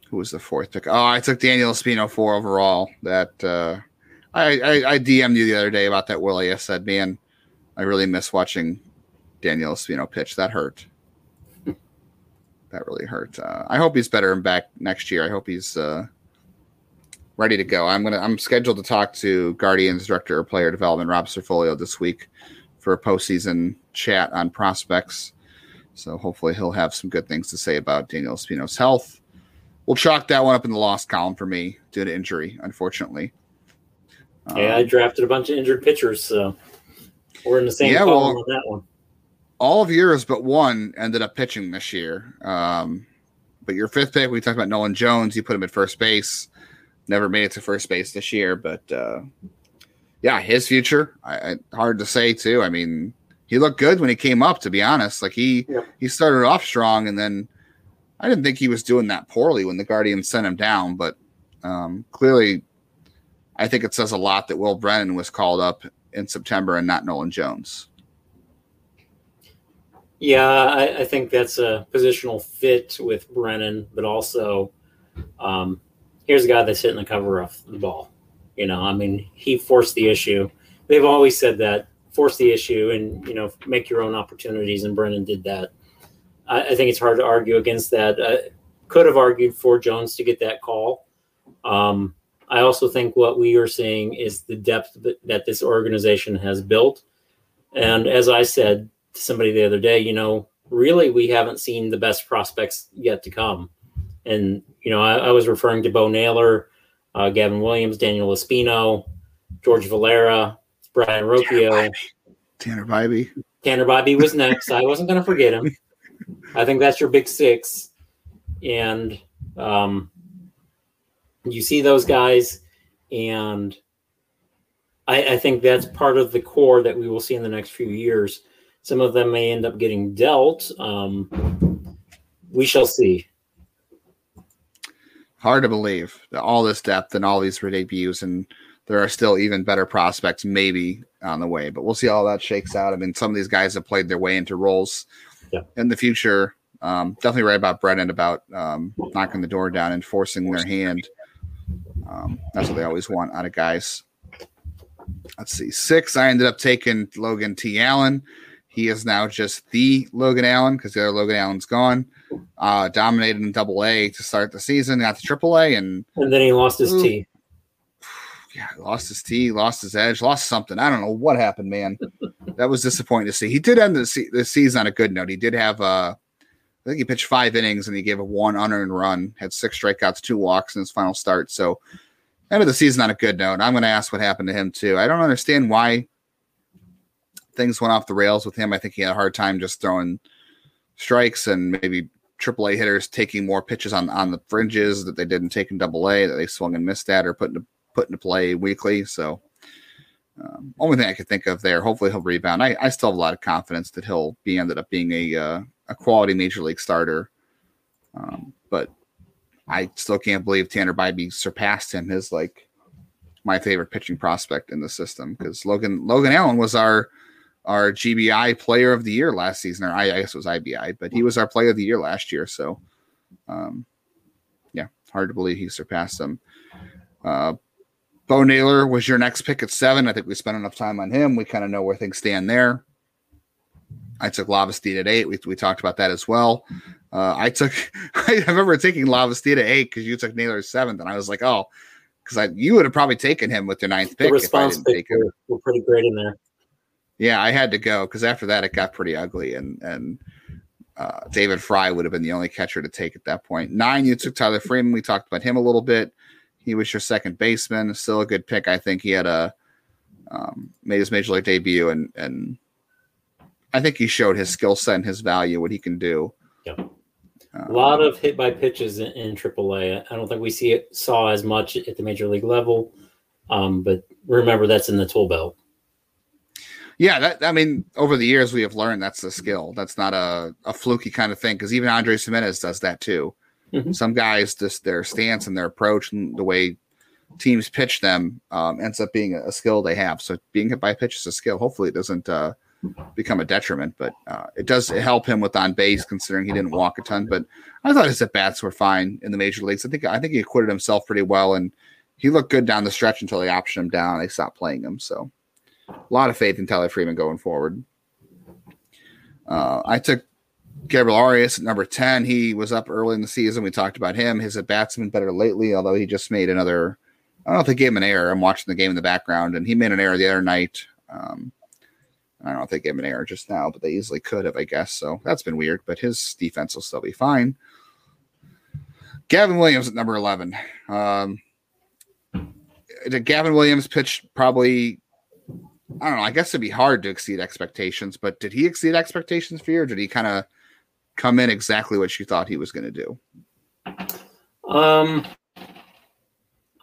who was the fourth pick? Oh, I took Daniel Espino four overall. That uh, I, I I DM'd you the other day about that Willie. I said, man, I really miss watching Daniel Espino pitch. That hurt that really hurt. Uh, I hope he's better and back next year. I hope he's uh, ready to go. I'm gonna I'm scheduled to talk to Guardians director of player development Rob Cerfolio this week for a postseason chat on prospects. So hopefully he'll have some good things to say about Daniel Espino's health. We'll chalk that one up in the lost column for me due to injury, unfortunately. Yeah, um, I drafted a bunch of injured pitchers, so we're in the same yeah, column well, on that one. All of yours but one ended up pitching this year. Um, but your fifth pick, we talked about Nolan Jones. You put him at first base. Never made it to first base this year, but uh, yeah, his future. I, I, hard to say too. I mean, he looked good when he came up. To be honest, like he yeah. he started off strong, and then I didn't think he was doing that poorly when the Guardians sent him down. But um, clearly, I think it says a lot that Will Brennan was called up in September and not Nolan Jones. Yeah, I, I think that's a positional fit with Brennan, but also um, here's a guy that's hitting the cover of the ball. You know, I mean, he forced the issue. They've always said that force the issue and you know make your own opportunities, and Brennan did that. I, I think it's hard to argue against that. Uh, could have argued for Jones to get that call. Um, I also think what we are seeing is the depth that this organization has built. And as I said to somebody the other day, you know, really we haven't seen the best prospects yet to come. And, you know, I, I was referring to Bo Naylor, uh, Gavin Williams, Daniel Espino, George Valera, Brayan Rocchio. Tanner Bibee. Tanner Bibee was next. I wasn't going to forget him. I think that's your big six. And um, you see those guys, and I, I think that's part of the core that we will see in the next few years. Some of them may end up getting dealt. Um, we shall see. Hard to believe all this depth and all these debuts, and there are still even better prospects maybe on the way. But we'll see how that shakes out. I mean, some of these guys have played their way into roles yeah. in the future. Um, definitely right about Brennan about um, knocking the door down and forcing their hand. Um, that's what they always want out of guys. Let's see. Six, I ended up taking Logan T. Allen. He is now just the Logan Allen because the other Logan Allen's gone. Uh, dominated in double A to start the season, got to triple A, and and then he lost his ooh, T. (sighs) Yeah, lost his T, lost his edge, lost something. I don't know what happened, man. (laughs) that was disappointing to see. He did end the, se- the season on a good note. He did have uh, I think he pitched five innings and he gave a one unearned run, had six strikeouts, two walks in his final start. So end of the season on a good note. I'm going to ask what happened to him too. I don't understand why things went off the rails with him. I think he had a hard time just throwing strikes and maybe AAA hitters taking more pitches on on the fringes that they didn't take in Double A that they swung and missed at or put into put into play weekly. So um, only thing I could think of there. Hopefully he'll rebound. I, I still have a lot of confidence that he'll be ended up being a uh, a quality major league starter. Um, but I still can't believe Tanner Bibee surpassed him as like my favorite pitching prospect in the system because Logan Logan Allen was our our GBI player of the year last season, or I, I guess it was IBI, but he was our player of the year last year. So, um, yeah, hard to believe he surpassed him. Uh, Bo Naylor was your next pick at seven. I think we spent enough time on him. We kind of know where things stand there. I took Lavastida at eight. We, we talked about that as well. Uh, I took, (laughs) I remember taking Lavastida at eight because you took Naylor seventh, and I was like, oh, because I you would have probably taken him with your ninth pick. The response pick were, were, pretty great in there. Yeah, I had to go because after that it got pretty ugly, and and uh, David Fry would have been the only catcher to take at that point. Nine, you took Tyler Freeman. We talked about him a little bit. He was your second baseman. Still a good pick. I think he had a um, made his major league debut and and I think he showed his skill set and his value, what he can do. Yep. Um, a lot of hit by pitches in, in AAA. I don't think we see it saw as much at the major league level, um, but remember that's in the tool belt. Yeah, that I mean, over the years we have learned that's the skill. That's not a, a fluky kind of thing because even Andres Gimenez does that too. Mm-hmm. Some guys just their stance and their approach and the way teams pitch them um, ends up being a, skill they have. So being hit by a pitch is a skill. Hopefully, it doesn't uh, become a detriment, but uh, it does help him with on base considering he didn't walk a ton. But I thought his at bats were fine in the major leagues. I think I think he acquitted himself pretty well, and he looked good down the stretch until they optioned him down. They stopped playing him, so a lot of faith in Tyler Freeman going forward. Uh, I took Gabriel Arias at number 10. He was up early in the season. We talked about him. His at bats have been better lately, although he just made another. I don't know if they gave him an error. I'm watching the game in the background, and he made an error the other night. Um, I don't know if they gave him an error just now, but they easily could have, I guess. So that's been weird, but his defense will still be fine. Gavin Williams at number 11. Um, Gavin Williams pitched probably, I don't know, I guess it'd be hard to exceed expectations, but did he exceed expectations for you, or did he kind of come in exactly what you thought he was going to do? Um,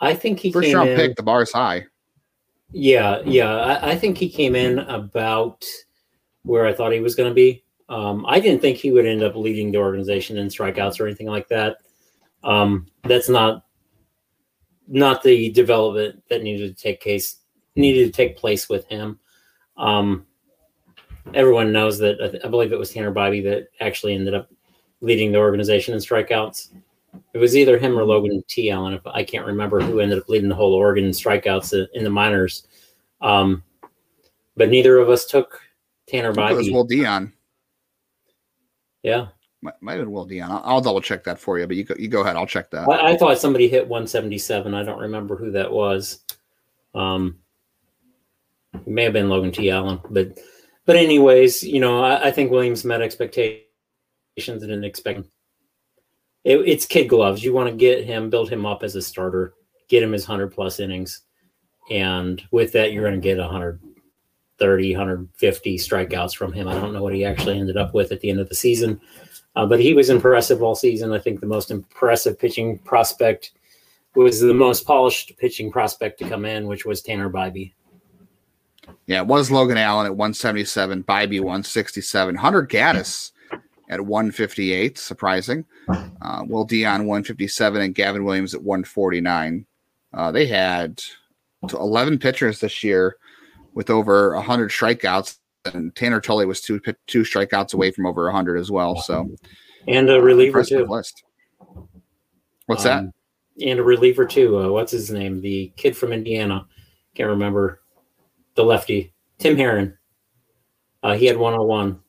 I think he first round in, pick. The bar is high. Yeah, yeah. I, I, think he came in about where I thought he was going to be. Um, I didn't think he would end up leading the organization in strikeouts or anything like that. Um, that's not not the development that needed to take case needed to take place with him. Um, everyone knows that I, believe it was Tanner Bibee that actually ended up leading the organization in strikeouts. It was either him or Logan T. Allen. If I can't remember who ended up leading the whole Oregon strikeouts in the minors. Um, but neither of us took Tanner Bibee. It was Will Dion. Yeah, might, might have been Will Dion. I'll, I'll, double check that for you, but you go, you go ahead. I'll check that. I, I, thought somebody hit 177. I don't remember who that was. Um, it may have been Logan T. Allen, but but anyways, you know, I, I think Williams met expectations and didn't expect. It, it's kid gloves. You want to get him, build him up as a starter, get him his hundred plus innings, and with that, you're going to get 130, 150 strikeouts from him. I don't know what he actually ended up with at the end of the season. Uh, but he was impressive all season. I think the most impressive pitching prospect was the most polished pitching prospect to come in, which was Tanner Bibee. Yeah, it was Logan Allen at 177, Bibee 167, Hunter Gaddis at 158, surprising. Uh, Will Dion 157 and Gavin Williams at 149. Uh, they had 11 pitchers this year with over 100 strikeouts and Tanner Tully was two two strikeouts away from over 100 as well. So, and a reliever too. List. What's um, that? And a reliever too. Uh, what's his name? The kid from Indiana. Can't remember. The lefty, Tim Herrin. Uh, he had 101.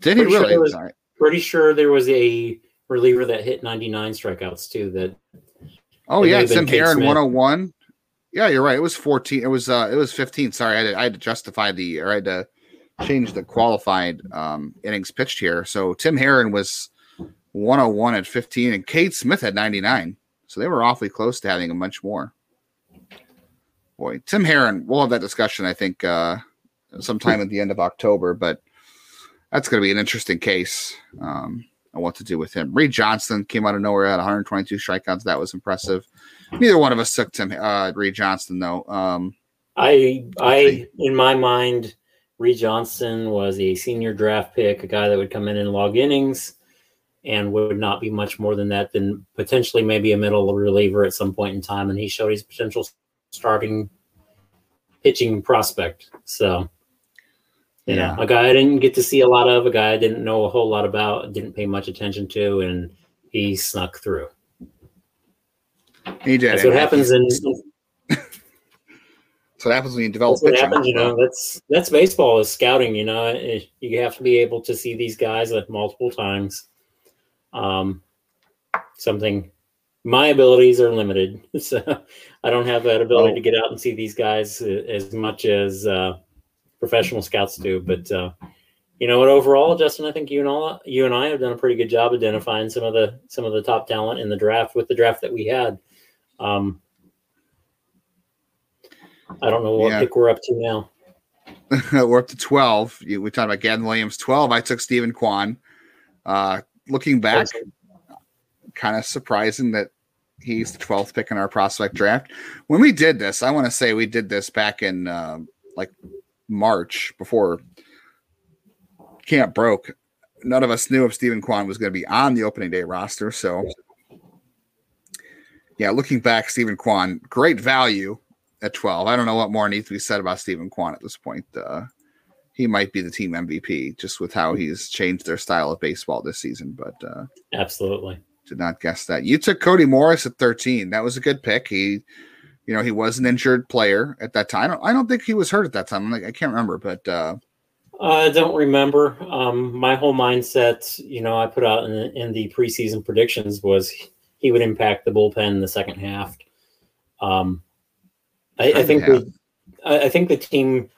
Did pretty he really? Sure was, pretty sure there was a reliever that hit 99 strikeouts too. That. Oh yeah, Tim Herrin 101. Yeah, you're right. It was 14. It was uh it was 15. Sorry, I had to, I had to justify the or I had to change the qualified um innings pitched here. So Tim Herrin was 101 at 15 and Kate Smith had 99. So they were awfully close to having a much more. Boy, Tim Herrin, we'll have that discussion I think uh sometime at the end of October, but that's going to be an interesting case. Um on what to do with him. Reed Johnson came out of nowhere at 122 strikeouts. That was impressive. Neither one of us took Tim uh, Reed Johnson though. Um, I I in my mind, Reed Johnson was a senior draft pick, a guy that would come in and log innings, and would not be much more than that. Than potentially maybe a middle reliever at some point in time, and he showed his potential starting pitching prospect. So. you yeah, a guy I didn't get to see a lot of, a guy I didn't know a whole lot about, didn't pay much attention to, and he snuck through. He did. That's what happens in. that's what happens when you develop. That's what happens, you know. That's that's baseball is scouting. You know, you have to be able to see these guys like multiple times. Um, something. My abilities are limited, (laughs) so I don't have that ability oh. to get out and see these guys as much as uh, professional scouts do. But uh, you know what? Overall, Justin, I think you and all you and I have done a pretty good job identifying some of the some of the top talent in the draft with the draft that we had. Um, I don't know what yeah. pick we're up to now. (laughs) we're up to 12. We talked about Gavin Williams. 12, I took Steven Kwan. Uh, looking back, kind of surprising that he's the 12th pick in our prospect draft. When we did this, I want to say we did this back in uh, like March before camp broke. None of us knew if Steven Kwan was going to be on the opening day roster. So yeah, looking back, Steven Kwan, great value at 12. I don't know what more needs to be said about Steven Kwan at this point. Uh, he might be the team MVP just with how he's changed their style of baseball this season. But uh, absolutely did not guess that. You took Cody Morris at 13. That was a good pick. He, you know, he was an injured player at that time. I don't, I don't think he was hurt at that time. I'm like, I can't remember, but uh, I don't remember. Um, my whole mindset, you know, I put out in, in the preseason predictions was he would impact the bullpen in the second half. Um, I, I think we, I think the team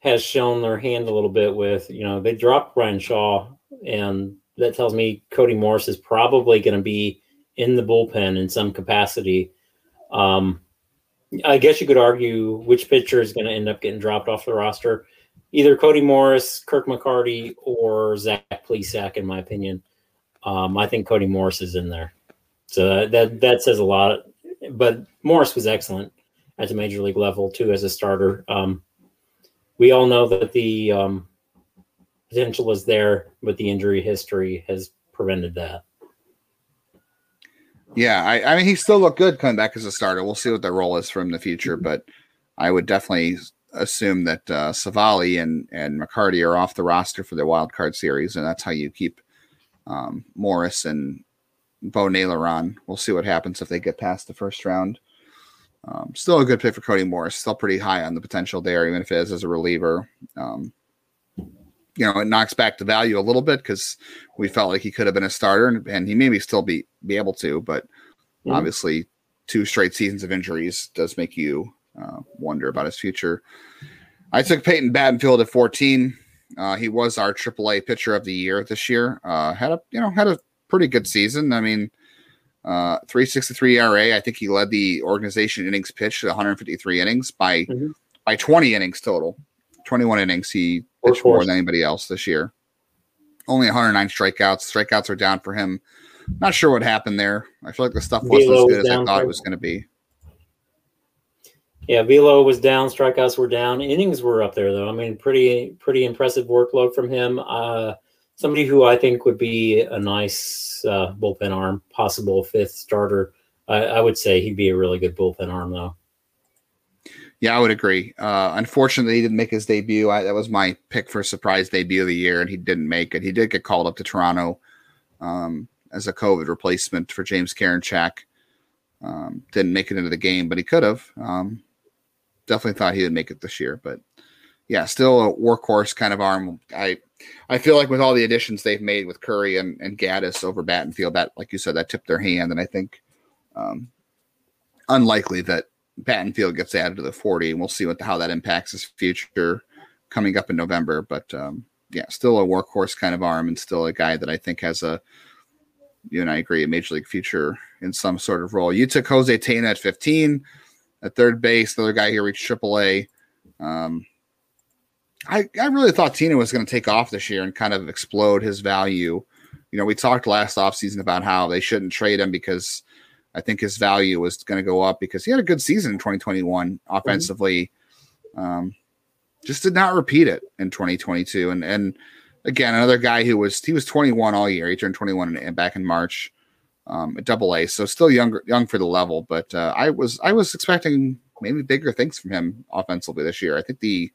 has shown their hand a little bit with you know they dropped Bryan Shaw, and that tells me Cody Morris is probably going to be in the bullpen in some capacity. Um, I guess you could argue which pitcher is going to end up getting dropped off the roster. Either Cody Morris, Kirk McCarty, or Zach Plesac, in my opinion. Um, I think Cody Morris is in there. So that that says a lot. But Morris was excellent at the major league level too as a starter. Um, we all know that the um, potential is there, but the injury history has prevented that. Yeah, I, I mean, he still looked good coming back as a starter. We'll see what the role is from the future, but I would definitely assume that uh, Civale and and McCarty are off the roster for the wild card series, and that's how you keep um, Morris and Bo Naylor on. We'll see what happens if they get past the first round. Um, still a good pick for Cody Morris. Still pretty high on the potential there, even if it is as a reliever. Um, you know, it knocks back the value a little bit because we felt like he could have been a starter, and, and he maybe still be be able to, but mm-hmm. obviously, two straight seasons of injuries does make you uh, wonder about his future. I took Peyton Battenfield at 14. Uh, he was our AAA pitcher of the year this year. Uh, had a you know had a pretty good season. I mean, uh, 363 ERA. I think he led the organization innings pitched 153 innings by mm-hmm. by 20 innings total. 21 innings. He pitched more than anybody else this year. Only 109 strikeouts. Strikeouts are down for him. Not sure what happened there. I feel like the stuff wasn't as good as I thought it was going to be. Yeah, velo was down, strikeouts were down, innings were up there though. I mean, pretty pretty impressive workload from him. Uh, somebody who I think would be a nice uh, bullpen arm, possible fifth starter. I, I, would say he'd be a really good bullpen arm though. Yeah, I would agree. Uh, unfortunately, he didn't make his debut. I, that was my pick for surprise debut of the year, and he didn't make it. He did get called up to Toronto um, as a COVID replacement for James Karinchak. Um, didn't make it into the game, but he could have. Um, definitely thought he would make it this year, but yeah, still a workhorse kind of arm. I I feel like with all the additions they've made with Curry and, and Gaddis over Battenfield, that like you said, that tipped their hand, and I think um, unlikely that Battenfield gets added to the 40, and we'll see what how that impacts his future coming up in November. But um, yeah, still a workhorse kind of arm, and still a guy that I think has a you and I agree a major league future in some sort of role. You took Jose Tena at 15 at third base. The other guy here reached AAA. Um, I, I really thought Tena was going to take off this year and kind of explode his value. You know, we talked last offseason about how they shouldn't trade him because I think his value was going to go up because he had a good season in 2021 offensively. Mm-hmm. Um, just did not repeat it in 2022. And and again, another guy who was he was 21 all year. He turned 21 in, back in March um, at Double A, so still younger young for the level. But uh, I was I was expecting maybe bigger things from him offensively this year. I think the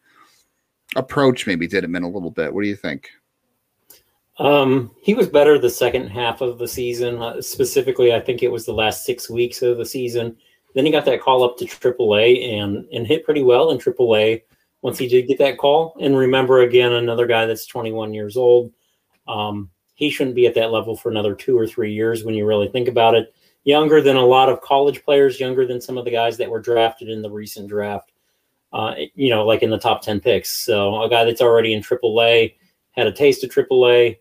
approach maybe did him in a little bit. What do you think? Um, he was better the second half of the season. Uh, specifically, I think it was the last six weeks of the season. Then he got that call up to AAA and and hit pretty well in AAA once he did get that call. And remember, again, another guy that's 21 years old. Um, he shouldn't be at that level for another two or three years when you really think about it. Younger than a lot of college players, younger than some of the guys that were drafted in the recent draft. Uh, you know, like in the top 10 picks. So a guy that's already in AAA had a taste of AAA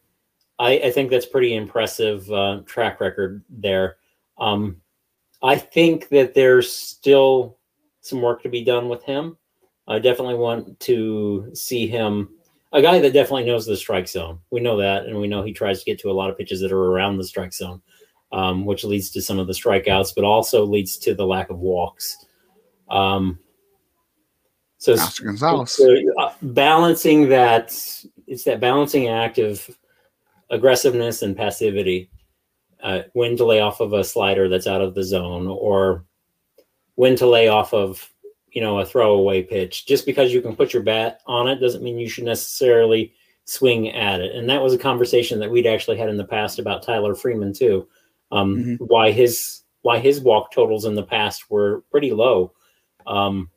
I, I think that's pretty impressive uh, track record there. Um, I think that there's still some work to be done with him. I definitely want to see him a guy that definitely knows the strike zone. We know that, and we know he tries to get to a lot of pitches that are around the strike zone, um, which leads to some of the strikeouts, but also leads to the lack of walks. Um, so, so uh, balancing that, it's that balancing act of aggressiveness and passivity. Uh, when to lay off of a slider that's out of the zone, or when to lay off of you know a throwaway pitch. Just because you can put your bat on it doesn't mean you should necessarily swing at it. And that was a conversation that we'd actually had in the past about Tyler Freeman too. Um, mm-hmm. Why his why his walk totals in the past were pretty low. Um,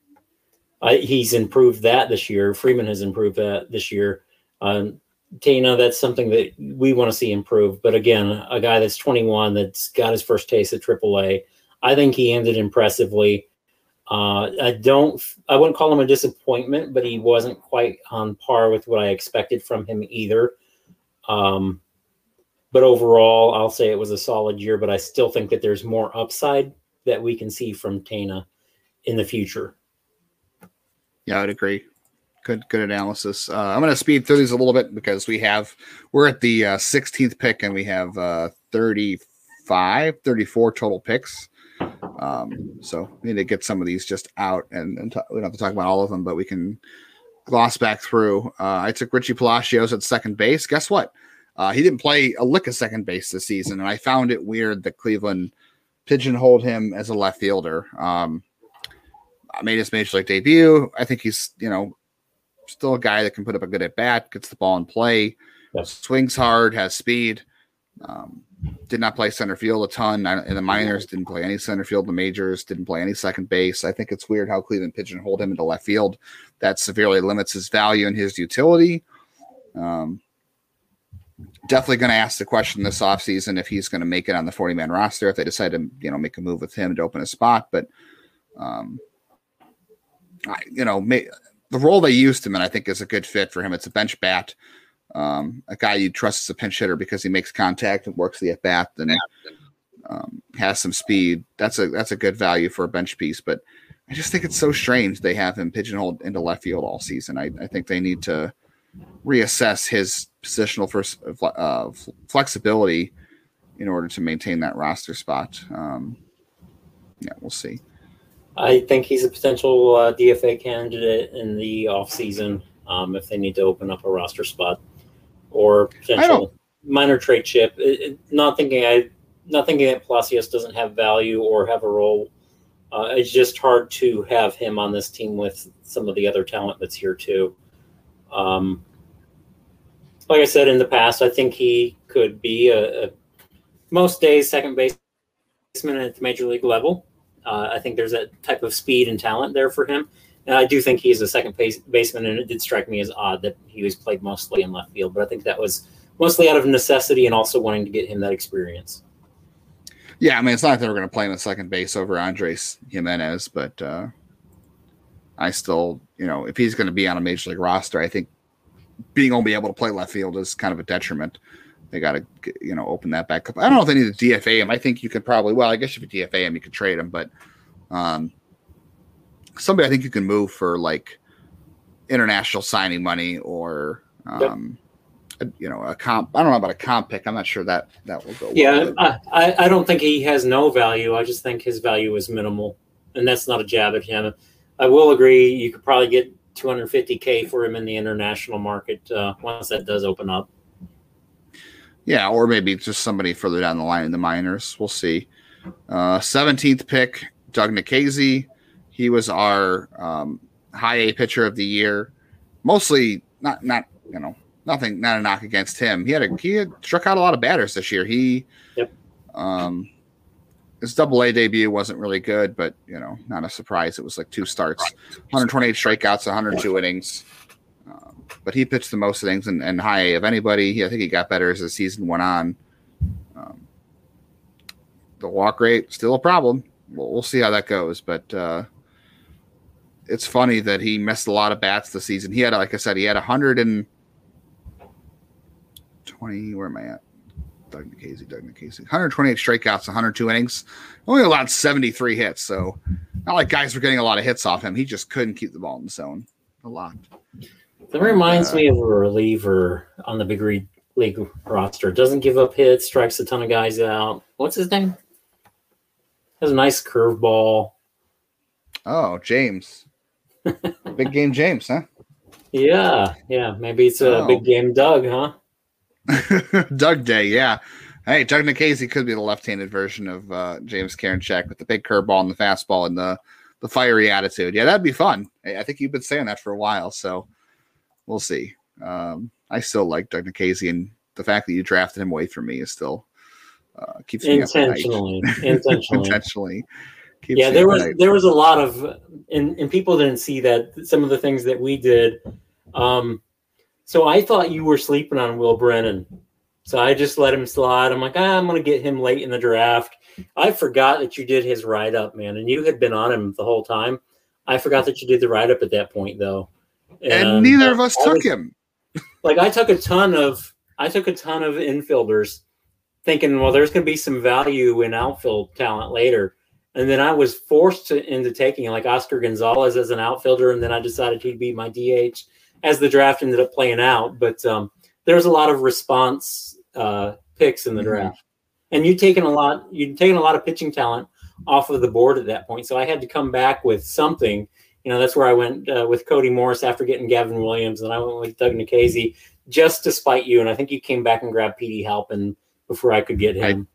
I, he's improved that this year. Freeman has improved that this year. Um, Tena, that's something that we want to see improve. But again, a guy that's 21 that's got his first taste at AAA, I think he ended impressively. Uh, I don't, I wouldn't call him a disappointment, but he wasn't quite on par with what I expected from him either. Um, but overall, I'll say it was a solid year. But I still think that there's more upside that we can see from Tena in the future. Yeah, I'd agree. Good, good analysis. Uh, I'm going to speed through these a little bit because we have we're at the uh, 16th pick and we have uh, 35, 34 total picks. Um, so we need to get some of these just out, and, and t- we don't have to talk about all of them, but we can gloss back through. Uh, I took Richie Palacios at second base. Guess what? Uh, he didn't play a lick of second base this season, and I found it weird that Cleveland pigeonholed him as a left fielder. Um, I made his major league debut. I think he's, you know, still a guy that can put up a good at bat, gets the ball in play, yes. swings hard, has speed. Um, did not play center field a ton in the minors. Didn't play any center field in the majors. Didn't play any second base. I think it's weird how Cleveland pigeonholed him into left field. That severely limits his value and his utility. Um, definitely going to ask the question this offseason if he's going to make it on the 40 man roster if they decide to you know make a move with him to open a spot but um I, you know may, the role they used him in, I think, is a good fit for him. It's a bench bat, um, a guy you trust as a pinch hitter because he makes contact and works the at bat and um, has some speed. That's a that's a good value for a bench piece. But I just think it's so strange they have him pigeonholed into left field all season. I, I think they need to reassess his positional for, uh, flexibility in order to maintain that roster spot. Um, yeah, we'll see. I think he's a potential uh, DFA candidate in the offseason um, if they need to open up a roster spot or potential minor trade chip. It, it, not thinking I, not thinking that Palacios doesn't have value or have a role. Uh, it's just hard to have him on this team with some of the other talent that's here too. Um, like I said in the past, I think he could be a, a most days second baseman at the major league level. Uh, I think there's that type of speed and talent there for him. And I do think he's a second base, baseman, and it did strike me as odd that he was played mostly in left field. But I think that was mostly out of necessity and also wanting to get him that experience. Yeah, I mean, it's not like they were going to play him at second base over Andres Gimenez, but uh, I still, you know, if he's going to be on a major league roster, I think being only able to play left field is kind of a detriment they got to you know open that back up. I don't know if they need to DFA him. I think you could probably well, I guess if you DFA him, you could trade him, but um, somebody I think you can move for like international signing money or um, yep. a, you know a comp. I don't know about a comp pick. I'm not sure that that will go. Yeah, well, I, I don't think he has no value. I just think his value is minimal, and that's not a jab at him. I will agree. You could probably get 250k for him in the international market uh, once that does open up. Yeah, or maybe just somebody further down the line in the minors. We'll see. Uh, 17th pick, Doug Nikhazy. He was our um, high A pitcher of the year. Mostly not not you know nothing not a knock against him. He had a he had struck out a lot of batters this year. He yep. um his double A debut wasn't really good, but you know, not a surprise. It was like two starts, 128 strikeouts, 102 innings but he pitched the most innings and, and high A of anybody. He, I think he got better as the season went on. Um, the walk rate still a problem. We'll, we'll see how that goes, but uh, it's funny that he missed a lot of bats this season. He had, like I said, he had 120. Where am I at? Doug Nikhazy, Doug Nikhazy. 128 strikeouts, 102 innings. Only allowed 73 hits. So, not like guys were getting a lot of hits off him. He just couldn't keep the ball in the zone a lot. That reminds uh, me of a reliever on the big league roster. Doesn't give up hits, strikes a ton of guys out. What's his name? Has a nice curveball. Oh, James. (laughs) big game James, huh? Yeah, yeah. Maybe it's a oh. big game Doug, huh? (laughs) Doug Day, yeah. Hey, Doug Nikhazy could be the left-handed version of uh, James Karinchak with the big curveball and the fastball and the the fiery attitude. Yeah, that'd be fun. I think you've been saying that for a while, so we'll see. Um, I still like Doug Nikhazy, and the fact that you drafted him away from me is still uh, keeps me (laughs) intentionally, intentionally, intentionally. yeah, there was there was a lot of, and and people didn't see that some of the things that we did. Um, so I thought you were sleeping on Will Brennan. So I just let him slide. I'm like, ah, I'm going to get him late in the draft. I forgot that you did his write up, man, and you had been on him the whole time. I forgot that you did the write up at that point, though. And, and neither of us took was, him. like I took a ton of I took a ton of infielders thinking, well, there's going to be some value in outfield talent later. And then I was forced to, into taking like Oscar Gonzalez as an outfielder, and then I decided he'd be my DH as the draft ended up playing out. But um, there's a lot of response uh, picks in the mm-hmm. draft, and you'd taken a lot. You'd taken a lot of pitching talent off of the board at that point, so I had to come back with something. You know, that's where I went uh, with Cody Morris after getting Gavin Williams, and I went with Doug Nikhazy just to spite you. And I think you came back and grabbed Petey Halpin before I could get him.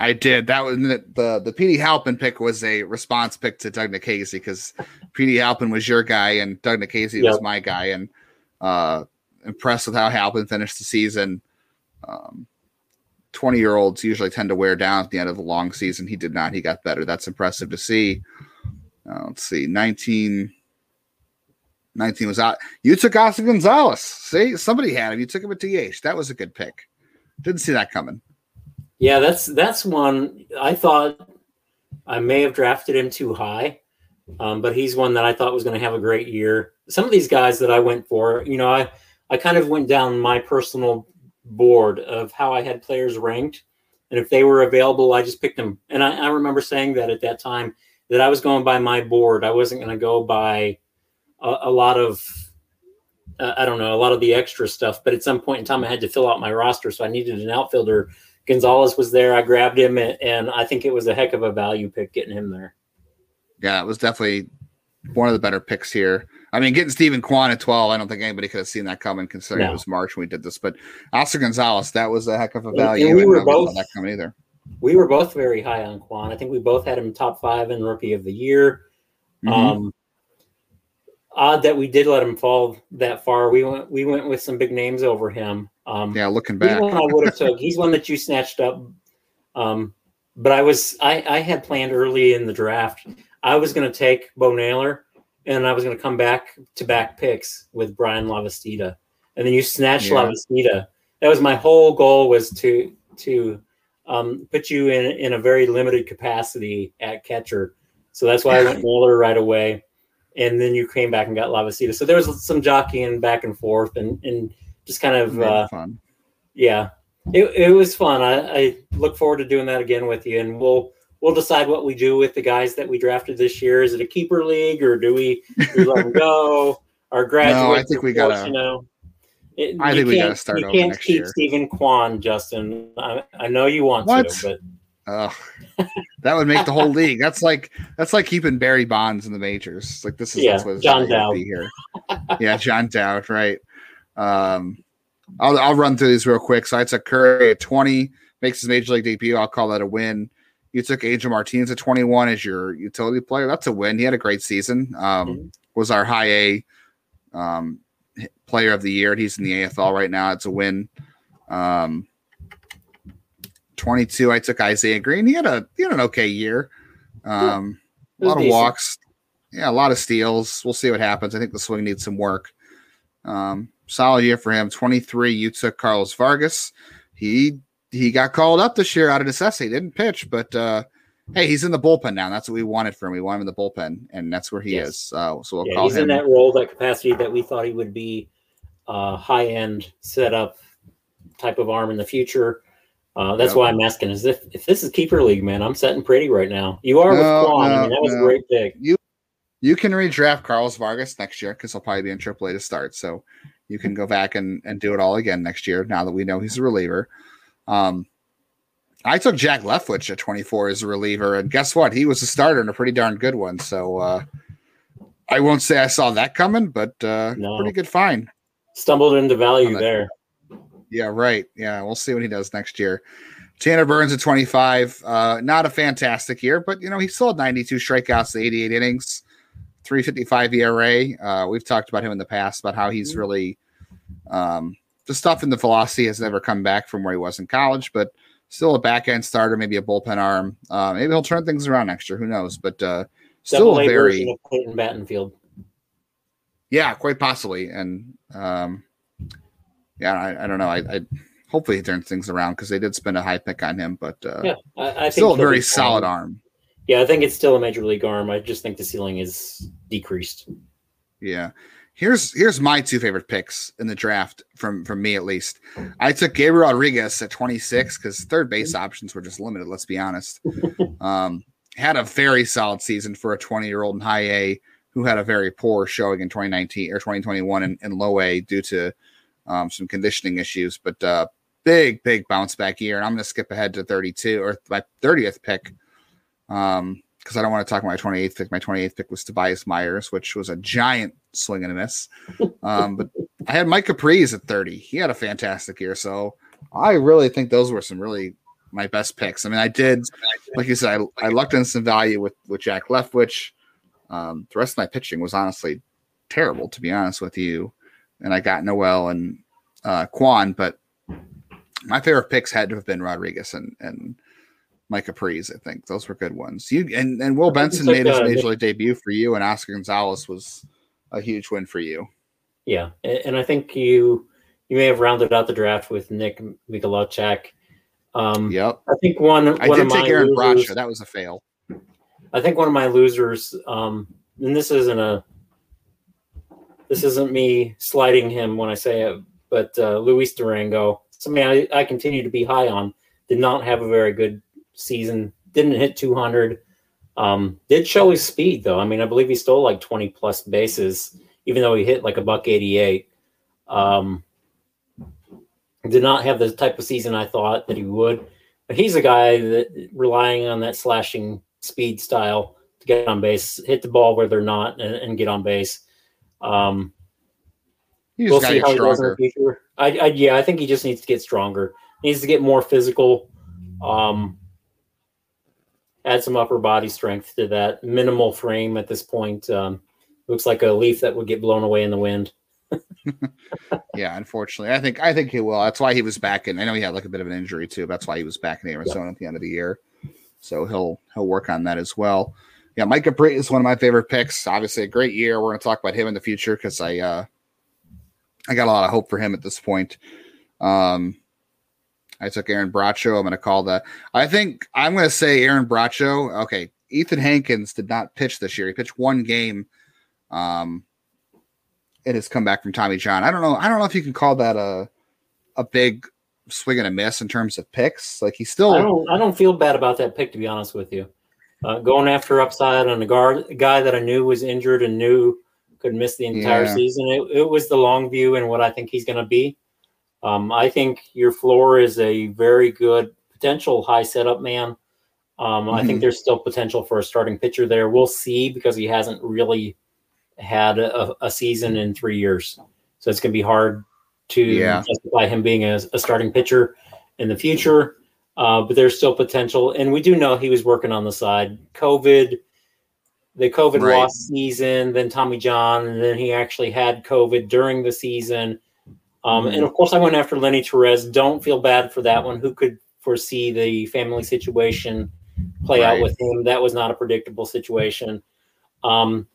I, I did. That was the the, the Petey Halpin pick was a response pick to Doug Nikhazy because (laughs) Petey Halpin was your guy and Doug Nikhazy yep. was my guy, and uh, impressed with how Halpin finished the season. Um, 20 year olds usually tend to wear down at the end of a long season. He did not. He got better. That's impressive to see. Uh, let's see. 19, 19 was out. You took Oscar Gonzalez. See, somebody had him. You took him at DH. That was a good pick. Didn't see that coming. Yeah, that's that's one I thought I may have drafted him too high, um, but he's one that I thought was going to have a great year. Some of these guys that I went for, you know, I I kind of went down my personal board of how I had players ranked, and if they were available, I just picked them. And I, I remember saying that at that time that I was going by my board. I wasn't going to go by a, a lot of uh, I don't know, a lot of the extra stuff. But at some point in time, I had to fill out my roster, so I needed an outfielder. Gonzalez was there. I grabbed him, and I think it was a heck of a value pick getting him there. Yeah, it was definitely one of the better picks here. I mean, getting Steven Kwan at 12, I don't think anybody could have seen that coming considering no. it was March when we did this. But Oscar Gonzalez, that was a heck of a value. And, and we were both that coming either. We were both very high on Kwan. I think we both had him top five in rookie of the year. Mm-hmm. Um, odd that we did let him fall that far. We went we went with some big names over him. Um, yeah, looking back, one I would have took. He's one that you snatched up. Um, but I was I I had planned early in the draft. I was going to take Bo Naylor, and I was going to come back to back picks with Bryan Lavastida, and then you snatched yeah. Lavastida. That was my whole goal was to to um, put you in in a very limited capacity at catcher. So that's why I went (laughs) Naylor right away and then you came back and got Lavastida. So there was some jockeying back and forth, and and just kind of uh, fun. Yeah, it, it was fun. I, I look forward to doing that again with you, and we'll we'll decide what we do with the guys that we drafted this year. Is it a keeper league, or do we, do we let them (laughs) go? Our graduates, no, I think we got to. You know, it, I think we got to start. You can't keep year. Steven Kwan, Justin. I, I know you want what? to, but that would make the whole league. That's like that's like keeping Barry Bonds in the majors. Like this is yeah, John Dowd here. (laughs) yeah, John Dowd, right? Um, I'll I'll run through these real quick. So I took Curry at twenty, makes his major league debut. I'll call that a win. You took Angel Martinez at twenty one as your utility player. That's a win. He had a great season. Um, mm-hmm. was our high A um, player of the year. He's in the AFL right now. It's a win. Um, 22, I took Isaiah Green. He had a he had an okay year. Um, a lot of decent. walks. Yeah, a lot of steals. We'll see what happens. I think the swing needs some work. Um, solid year for him. 23, you took Carlos Vargas. He he got called up this year out of necessity. Didn't pitch, but uh, hey, he's in the bullpen now. That's what we wanted for him. We want him in the bullpen, and that's where he yes. is. Uh, so we'll yeah, call he's him. in that role, that capacity that we thought he would be. Uh, high end setup type of arm in the future. Uh, that's yep. why I'm asking. Is if if this is keeper league, man, I'm setting pretty right now. You are no, with Kwan. No, I mean, that was no. a great pick. You you can redraft Carlos Vargas next year because he'll probably be in AAA to start. So you can go back and, and do it all again next year. Now that we know he's a reliever. Um, I took Jack Leftwich at 24 as a reliever, and guess what? He was a starter and a pretty darn good one. So uh, I won't say I saw that coming, but uh, no. pretty good find. Stumbled into value there. Yeah, right. Yeah, we'll see what he does next year. Tanner Burns at 25. Uh, not a fantastic year, but you know, he still 92 strikeouts, 88 innings, 355 ERA. Uh, we've talked about him in the past about how he's mm-hmm. really um, the stuff in the velocity has never come back from where he was in college, but still a back end starter, maybe a bullpen arm. Uh, maybe he'll turn things around next year. Who knows? But uh, still Double very Clayton Battenfield. Yeah, quite possibly. And um, yeah, I, I don't know. I, I, hopefully he turns things around because they did spend a high pick on him, but uh, yeah, I, I still a very solid arm. Yeah, I think it's still a major league arm. I just think the ceiling is decreased. Yeah. Here's here's my two favorite picks in the draft from from me at least. I took Gabriel Rodriguez at 26 because third base options were just limited. Let's be honest. Um, had a very solid season for a 20 year old in high A who had a very poor showing in 2019 or 2021 in, in low A due to um, some conditioning issues. But uh, big big bounce back year. And I'm going to skip ahead to 32 or my 30th pick. Um, because I don't want to talk about my 28th pick. My 28th pick was Tobias Myers, which was a giant swing and a miss. Um, but I had Micah Pries at 30. He had a fantastic year. So I really think those were some really my best picks. I mean, I did, like you said, I, I lucked in some value with, with Jack Leftwich. Um, the rest of my pitching was honestly terrible, to be honest with you. And I got Noel and uh, Kwan, but my favorite picks had to have been Rodriguez and, and Micah Pries. I think those were good ones. You and, and Will Benson like, made his uh, major league debut for you, and Oscar Gonzalez was a huge win for you. Yeah, and I think you you may have rounded out the draft with Nick Mikolajchak. Um, yep. I think one. I one did take Aaron Bracho. That was a fail. I think one of my losers, um, and this isn't a this isn't me sliding him when I say it, but uh, Luis Durango, somebody I, I continue to be high on, did not have a very good season. Didn't hit 200. Um, did show his speed though. I mean, I believe he stole like 20 plus bases, even though he hit like a buck 88. Um, did not have the type of season I thought that he would. But he's a guy that relying on that slashing speed style to get on base, hit the ball where they're not, and, and get on base. Um, we'll see how stronger. he does in the future. I, I, yeah, I think he just needs to get stronger. He needs to get more physical. Um, add some upper body strength to that minimal frame at this point. Um, looks like a leaf that would get blown away in the wind. (laughs) yeah, unfortunately, I think I think he will. That's why he was back in. I know he had like a bit of an injury too. That's why he was back in Arizona yeah. at the end of the year. So he'll he'll work on that as well. Yeah, Micah Pries is one of my favorite picks. Obviously, a great year. We're going to talk about him in the future because I uh, I got a lot of hope for him at this point. Um, I took Aaron Bracho. I'm going to call that. I think I'm going to say Aaron Bracho. Okay, Ethan Hankins did not pitch this year. He pitched one game. Um, it has come back from Tommy John. I don't know. I don't know if you can call that a a big swing and a miss in terms of picks. Like he's still. I don't. I don't feel bad about that pick to be honest with you. Uh, going after upside on a guard a guy that I knew was injured and knew could miss the entire yeah. season. It, it was the long view and what I think he's going to be. Um, I think your floor is a very good potential high setup man. Um, mm-hmm. I think mm-hmm. there's still potential for a starting pitcher there. We'll see because he hasn't really had a, a season in three years, so it's going to be hard to yeah. justify him being a, a, starting pitcher in the future. Uh, but there's still potential, and we do know he was working on the side. COVID, the COVID right. lost season, then Tommy John, and then he actually had COVID during the season um, mm-hmm. And of course, I went after Lenny Torres. Don't feel bad for that one. Who could foresee the family situation play right. out with him? That was not a predictable situation. Um,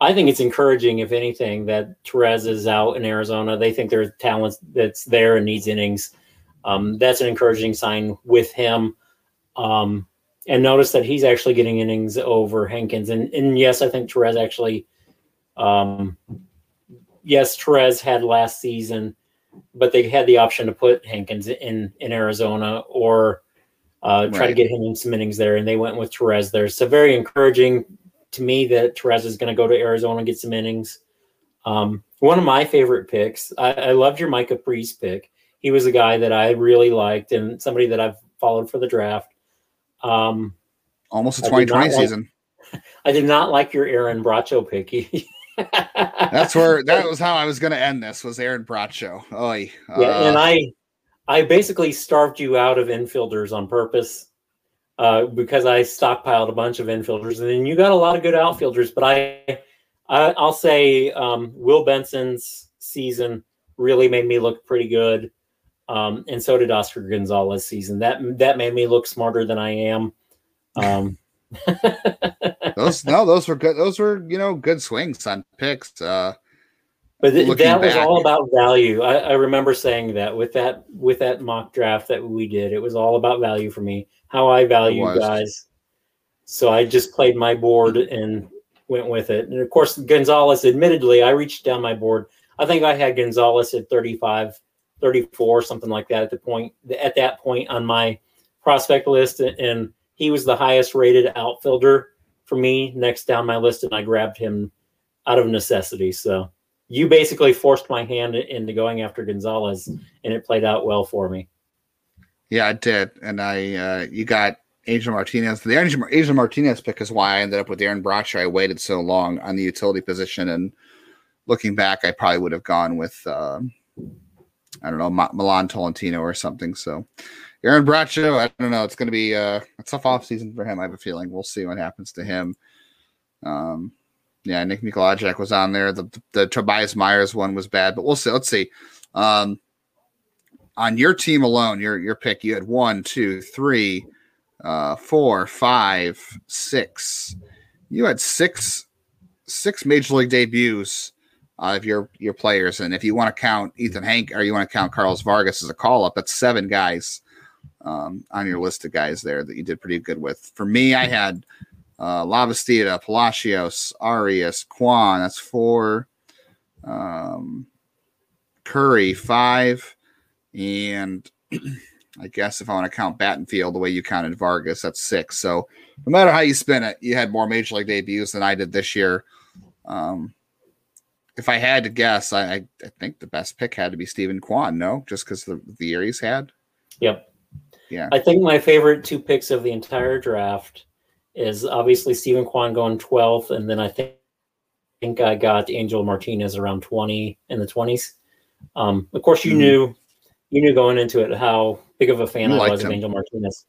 I think it's encouraging, if anything, that Torres is out in Arizona. They think there's talent that's there and needs innings. Um, that's an encouraging sign with him. Um, and notice that he's actually getting innings over Hankins. And, and yes, I think Torres actually um, yes, Torres had last season, but they had the option to put Hankins in in Arizona or uh, try right. to get him in some innings there, and they went with Torres there. So very encouraging to me that Torres is going to go to Arizona and get some innings. Um, one of my favorite picks. I, I loved your Micah Pries pick. He was a guy that I really liked and somebody that I've followed for the draft. Um, Almost a 2020 season. Like, (laughs) I did not like your Aaron Bracho pick. (laughs) That's where that was how I was going to end this. Was Aaron Bracho? Oh, yeah, uh, and I, I basically starved you out of infielders on purpose, uh, because I stockpiled a bunch of infielders, and then you got a lot of good outfielders. But I, I will say um, Will Benson's season really made me look pretty good, um, and so did Oscar Gonzalez season. That that made me look smarter than I am. Um, (laughs) those no, those were good. Those were you know good swings on picks. Uh, but th- that was back, all about value. I, I, remember saying that with that with that mock draft that we did, it was all about value for me. How I value guys. So I just played my board and went with it. And of course, Gonzalez, admittedly, I reached down my board. I think I had Gonzalez at 35, 34, something like that at the point at that point on my prospect list. And he was the highest rated outfielder for me next down my list, and I grabbed him out of necessity. So you basically forced my hand into going after Gonzalez, and it played out well for me. Yeah, it did, and I uh, you got Angel Martinez. The Angel, Angel Martinez pick is why I ended up with Aaron Bracho. I waited so long on the utility position, and looking back, I probably would have gone with uh, I don't know Milan Tolentino or something. So Aaron Bracho, I don't know. It's going to be uh, a tough off season for him. I have a feeling. We'll see what happens to him. Um, yeah, Nick Mikolajchak was on there. The, the, the Tobias Myers one was bad, but we'll see. Let's see. Um, on your team alone, your your pick, you had one, two, three, uh, four, five, six. You had six six major league debuts uh, of your your players, and if you want to count Ethan Hank or you want to count Carlos Vargas as a call up, that's seven guys um, on your list of guys there that you did pretty good with. For me, I had uh, Lavastida, Palacios, Arias, Kwan. That's four. Um, Curry five, and (clears throat) I guess if I want to count Battenfield the way you counted Vargas, that's six. So no matter how you spin it, you had more major league debuts than I did this year. Um, if I had to guess, I, I, think the best pick had to be Steven Kwan. No, just because the the year he's had. Yep. Yeah. I think my favorite two picks of the entire draft is obviously Steven Kwan going 12th, and then I think I think I got Angel Martinez around 20 in the 20s. Um, of course, you mm-hmm. knew you knew going into it how big of a fan you I was him. of Angel Martinez.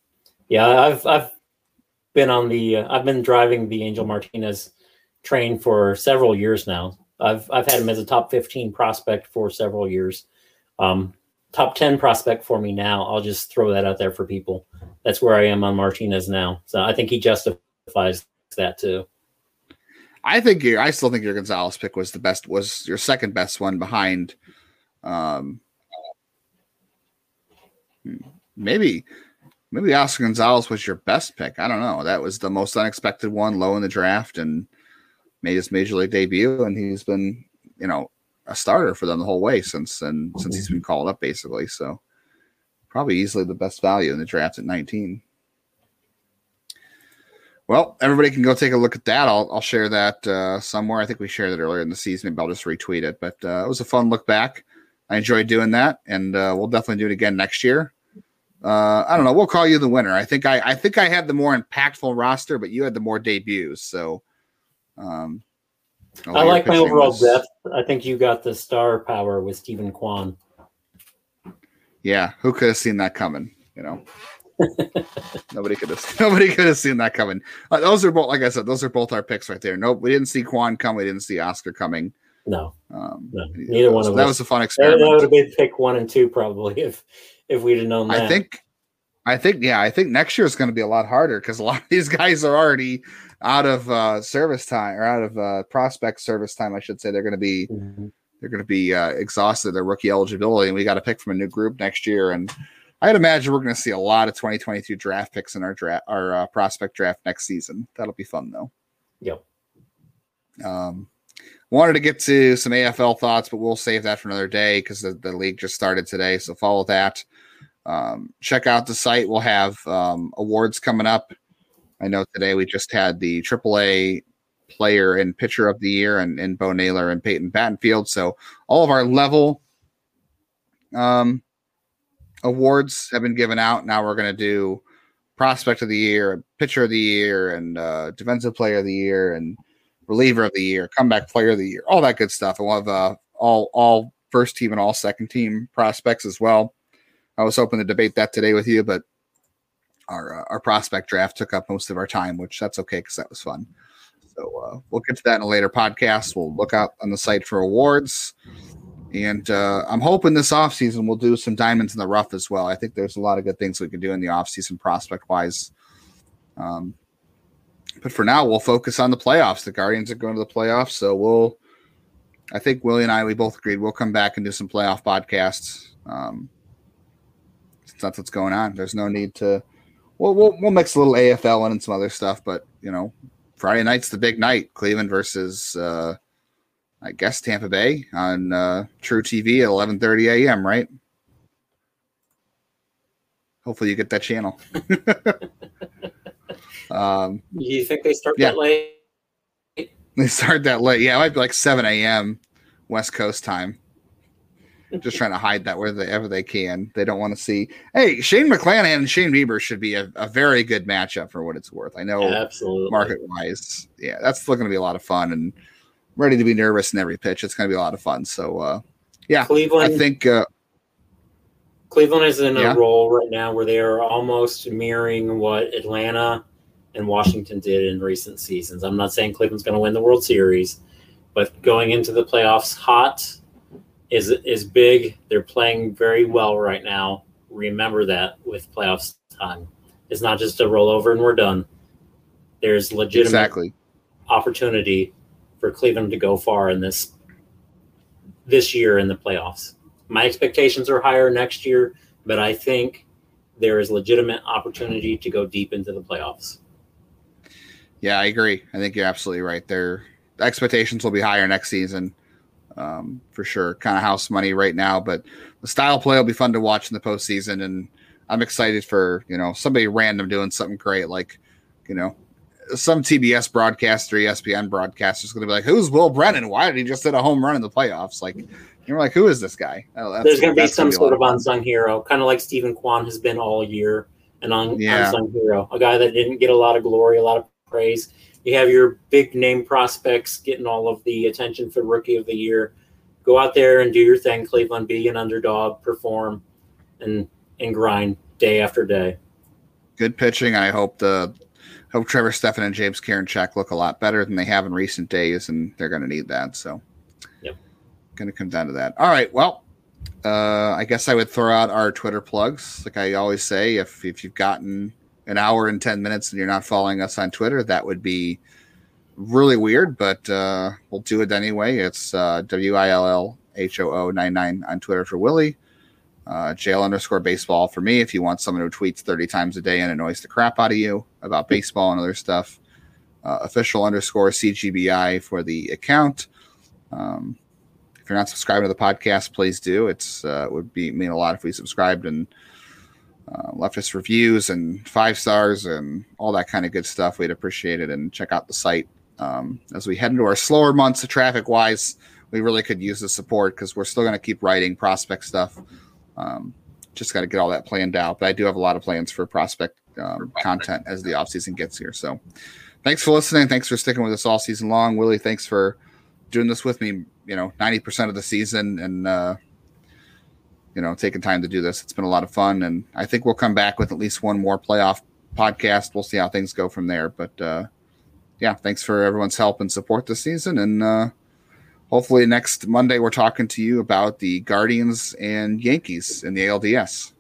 Yeah, I've I've been on the uh, I've been driving the Angel Martinez train for several years now. I've I've had him as a top 15 prospect for several years. Um, top 10 prospect for me now. I'll just throw that out there for people. That's where I am on Martinez now. So I think he justifies that too. I think your I still think your Gonzalez pick was the best was your second best one behind um maybe maybe Oscar Gonzalez was your best pick. I don't know. That was the most unexpected one, low in the draft, and made his major league debut. And he's been, you know, a starter for them the whole way since and since he's been called up basically. So probably easily the best value in the draft at 19. Well, everybody can go take a look at that. I'll, I'll share that uh, somewhere. I think we shared it earlier in the season. Maybe I'll just retweet it. But uh, it was a fun look back. I enjoyed doing that, and uh, we'll definitely do it again next year. Uh, I don't know. We'll call you the winner. I think I, I think I had the more impactful roster, but you had the more debuts. So um, I like my overall was... depth. I think you got the star power with Steven Kwan. Yeah, who could have seen that coming? You know, (laughs) nobody could have. (laughs) Nobody could have seen that coming. Uh, those are both, like I said, those are both our picks right there. Nope, we didn't see Kwan come. We didn't see Oscar coming. No, um, no neither one of them. that us. was a fun experiment. That would have been pick one and two probably (laughs) if if we'd have known that. I think, I think, yeah, I think next year is going to be a lot harder because a lot of these guys are already out of uh, service time or out of uh, prospect service time, I should say. They're going to be mm-hmm. they're going to be uh, exhausted their rookie eligibility, and we got to pick from a new group next year. And I'd imagine we're going to see a lot of 2022 draft picks in our draft, our uh, prospect draft next season. That'll be fun though. Yep. Um, wanted to get to some AFL thoughts, but we'll save that for another day because the, the league just started today. So follow that. Um, check out the site. We'll have um, awards coming up I know today we just had the AAA player and pitcher of the year and, and Bo Naylor and Peyton Battenfield. So all of our level um, awards have been given out. Now we're going to do prospect of the year, pitcher of the year, and uh, defensive player of the year, and reliever of the year, comeback player of the year, all that good stuff. And we'll have uh, all all first team and all second team prospects as well. I was hoping to debate that today with you, but our uh, our prospect draft took up most of our time, which that's okay because that was fun. So uh, we'll get to that in a later podcast. We'll look out on the site for awards. And uh, I'm hoping this offseason we'll do some diamonds in the rough as well. I think there's a lot of good things we can do in the offseason prospect wise. Um, but for now, we'll focus on the playoffs. The Guardians are going to the playoffs. So we'll, I think Willie and I, we both agreed we'll come back and do some playoff podcasts. Um, that's what's going on. There's no need to we'll, we'll we'll mix a little AFL in and some other stuff, but you know, Friday night's the big night. Cleveland versus uh, I guess Tampa Bay on uh, truTV at 11:30 a.m. Right? Hopefully, you get that channel. (laughs) (laughs) um, you think they start yeah. that late? They start that late. Yeah, it might be like 7 a.m. West Coast time. Just trying to hide that wherever they can. They don't want to see. Hey, Shane McClanahan and Shane Bieber should be a, a very good matchup for what it's worth. I know, absolutely, market wise, yeah, that's going to be a lot of fun and ready to be nervous in every pitch. It's going to be a lot of fun. So, uh, yeah, Cleveland. I think uh, Cleveland is in yeah. a role right now where they are almost mirroring what Atlanta and Washington did in recent seasons. I'm not saying Cleveland's going to win the World Series, but going into the playoffs hot is is big. They're playing very well right now. Remember that with playoffs time. It's not just a rollover and we're done. There's legitimate exactly. opportunity for Cleveland to go far in this this year in the playoffs. My expectations are higher next year, but I think there is legitimate opportunity to go deep into the playoffs. Yeah, I agree. I think you're absolutely right. Their expectations will be higher next season um, for sure. Kind of house money right now, but the style play will be fun to watch in the postseason, and I'm excited for you know somebody random doing something great, like you know some TBS broadcaster, ESPN broadcaster is going to be like, "Who's Will Brennan? Why did he just hit a home run in the playoffs?" Like you're like, "Who is this guy?" Oh, There's going to be some sort of unsung hero, kind of like Steven Kwan has been all year, an un- yeah. unsung hero, a guy that didn't get a lot of glory, a lot of praise you have your big name prospects getting all of the attention for rookie of the year. Go out there and do your thing, Cleveland. Be an underdog, perform, and and grind day after day. Good pitching. I hope the hope Trevor Stephan and James Karinchak look a lot better than they have in recent days, and they're going to need that. So, yep, going to come down to that. All right. Well, uh, I guess I would throw out our Twitter plugs, like I always say. If if you've gotten an hour and 10 minutes and you're not following us on Twitter, that would be really weird, but uh, we'll do it anyway. It's uh, W I L L H O O 99 on Twitter for Willie. Uh, jail underscore baseball for me if you want someone who tweets 30 times a day and annoys the crap out of you about baseball and other stuff. Uh, official underscore CGBI for the account. Um, if you're not subscribing to the podcast, please do. It's uh, it would be mean a lot if we subscribed and uh, left us reviews and five stars and all that kind of good stuff. We'd appreciate it and check out the site. Um, as we head into our slower months of traffic wise, we really could use the support because we're still going to keep writing prospect stuff. Um, just got to get all that planned out. But I do have a lot of plans for prospect um, content as the offseason gets here. So thanks for listening. Thanks for sticking with us all season long. Willie, thanks for doing this with me, you know, 90% of the season. And, uh, you know, taking time to do this. It's been a lot of fun, and I think we'll come back with at least one more playoff podcast. We'll see how things go from there. But uh, yeah, thanks for everyone's help and support this season, and uh, hopefully next Monday we're talking to you about the Guardians and Yankees in the ALDS.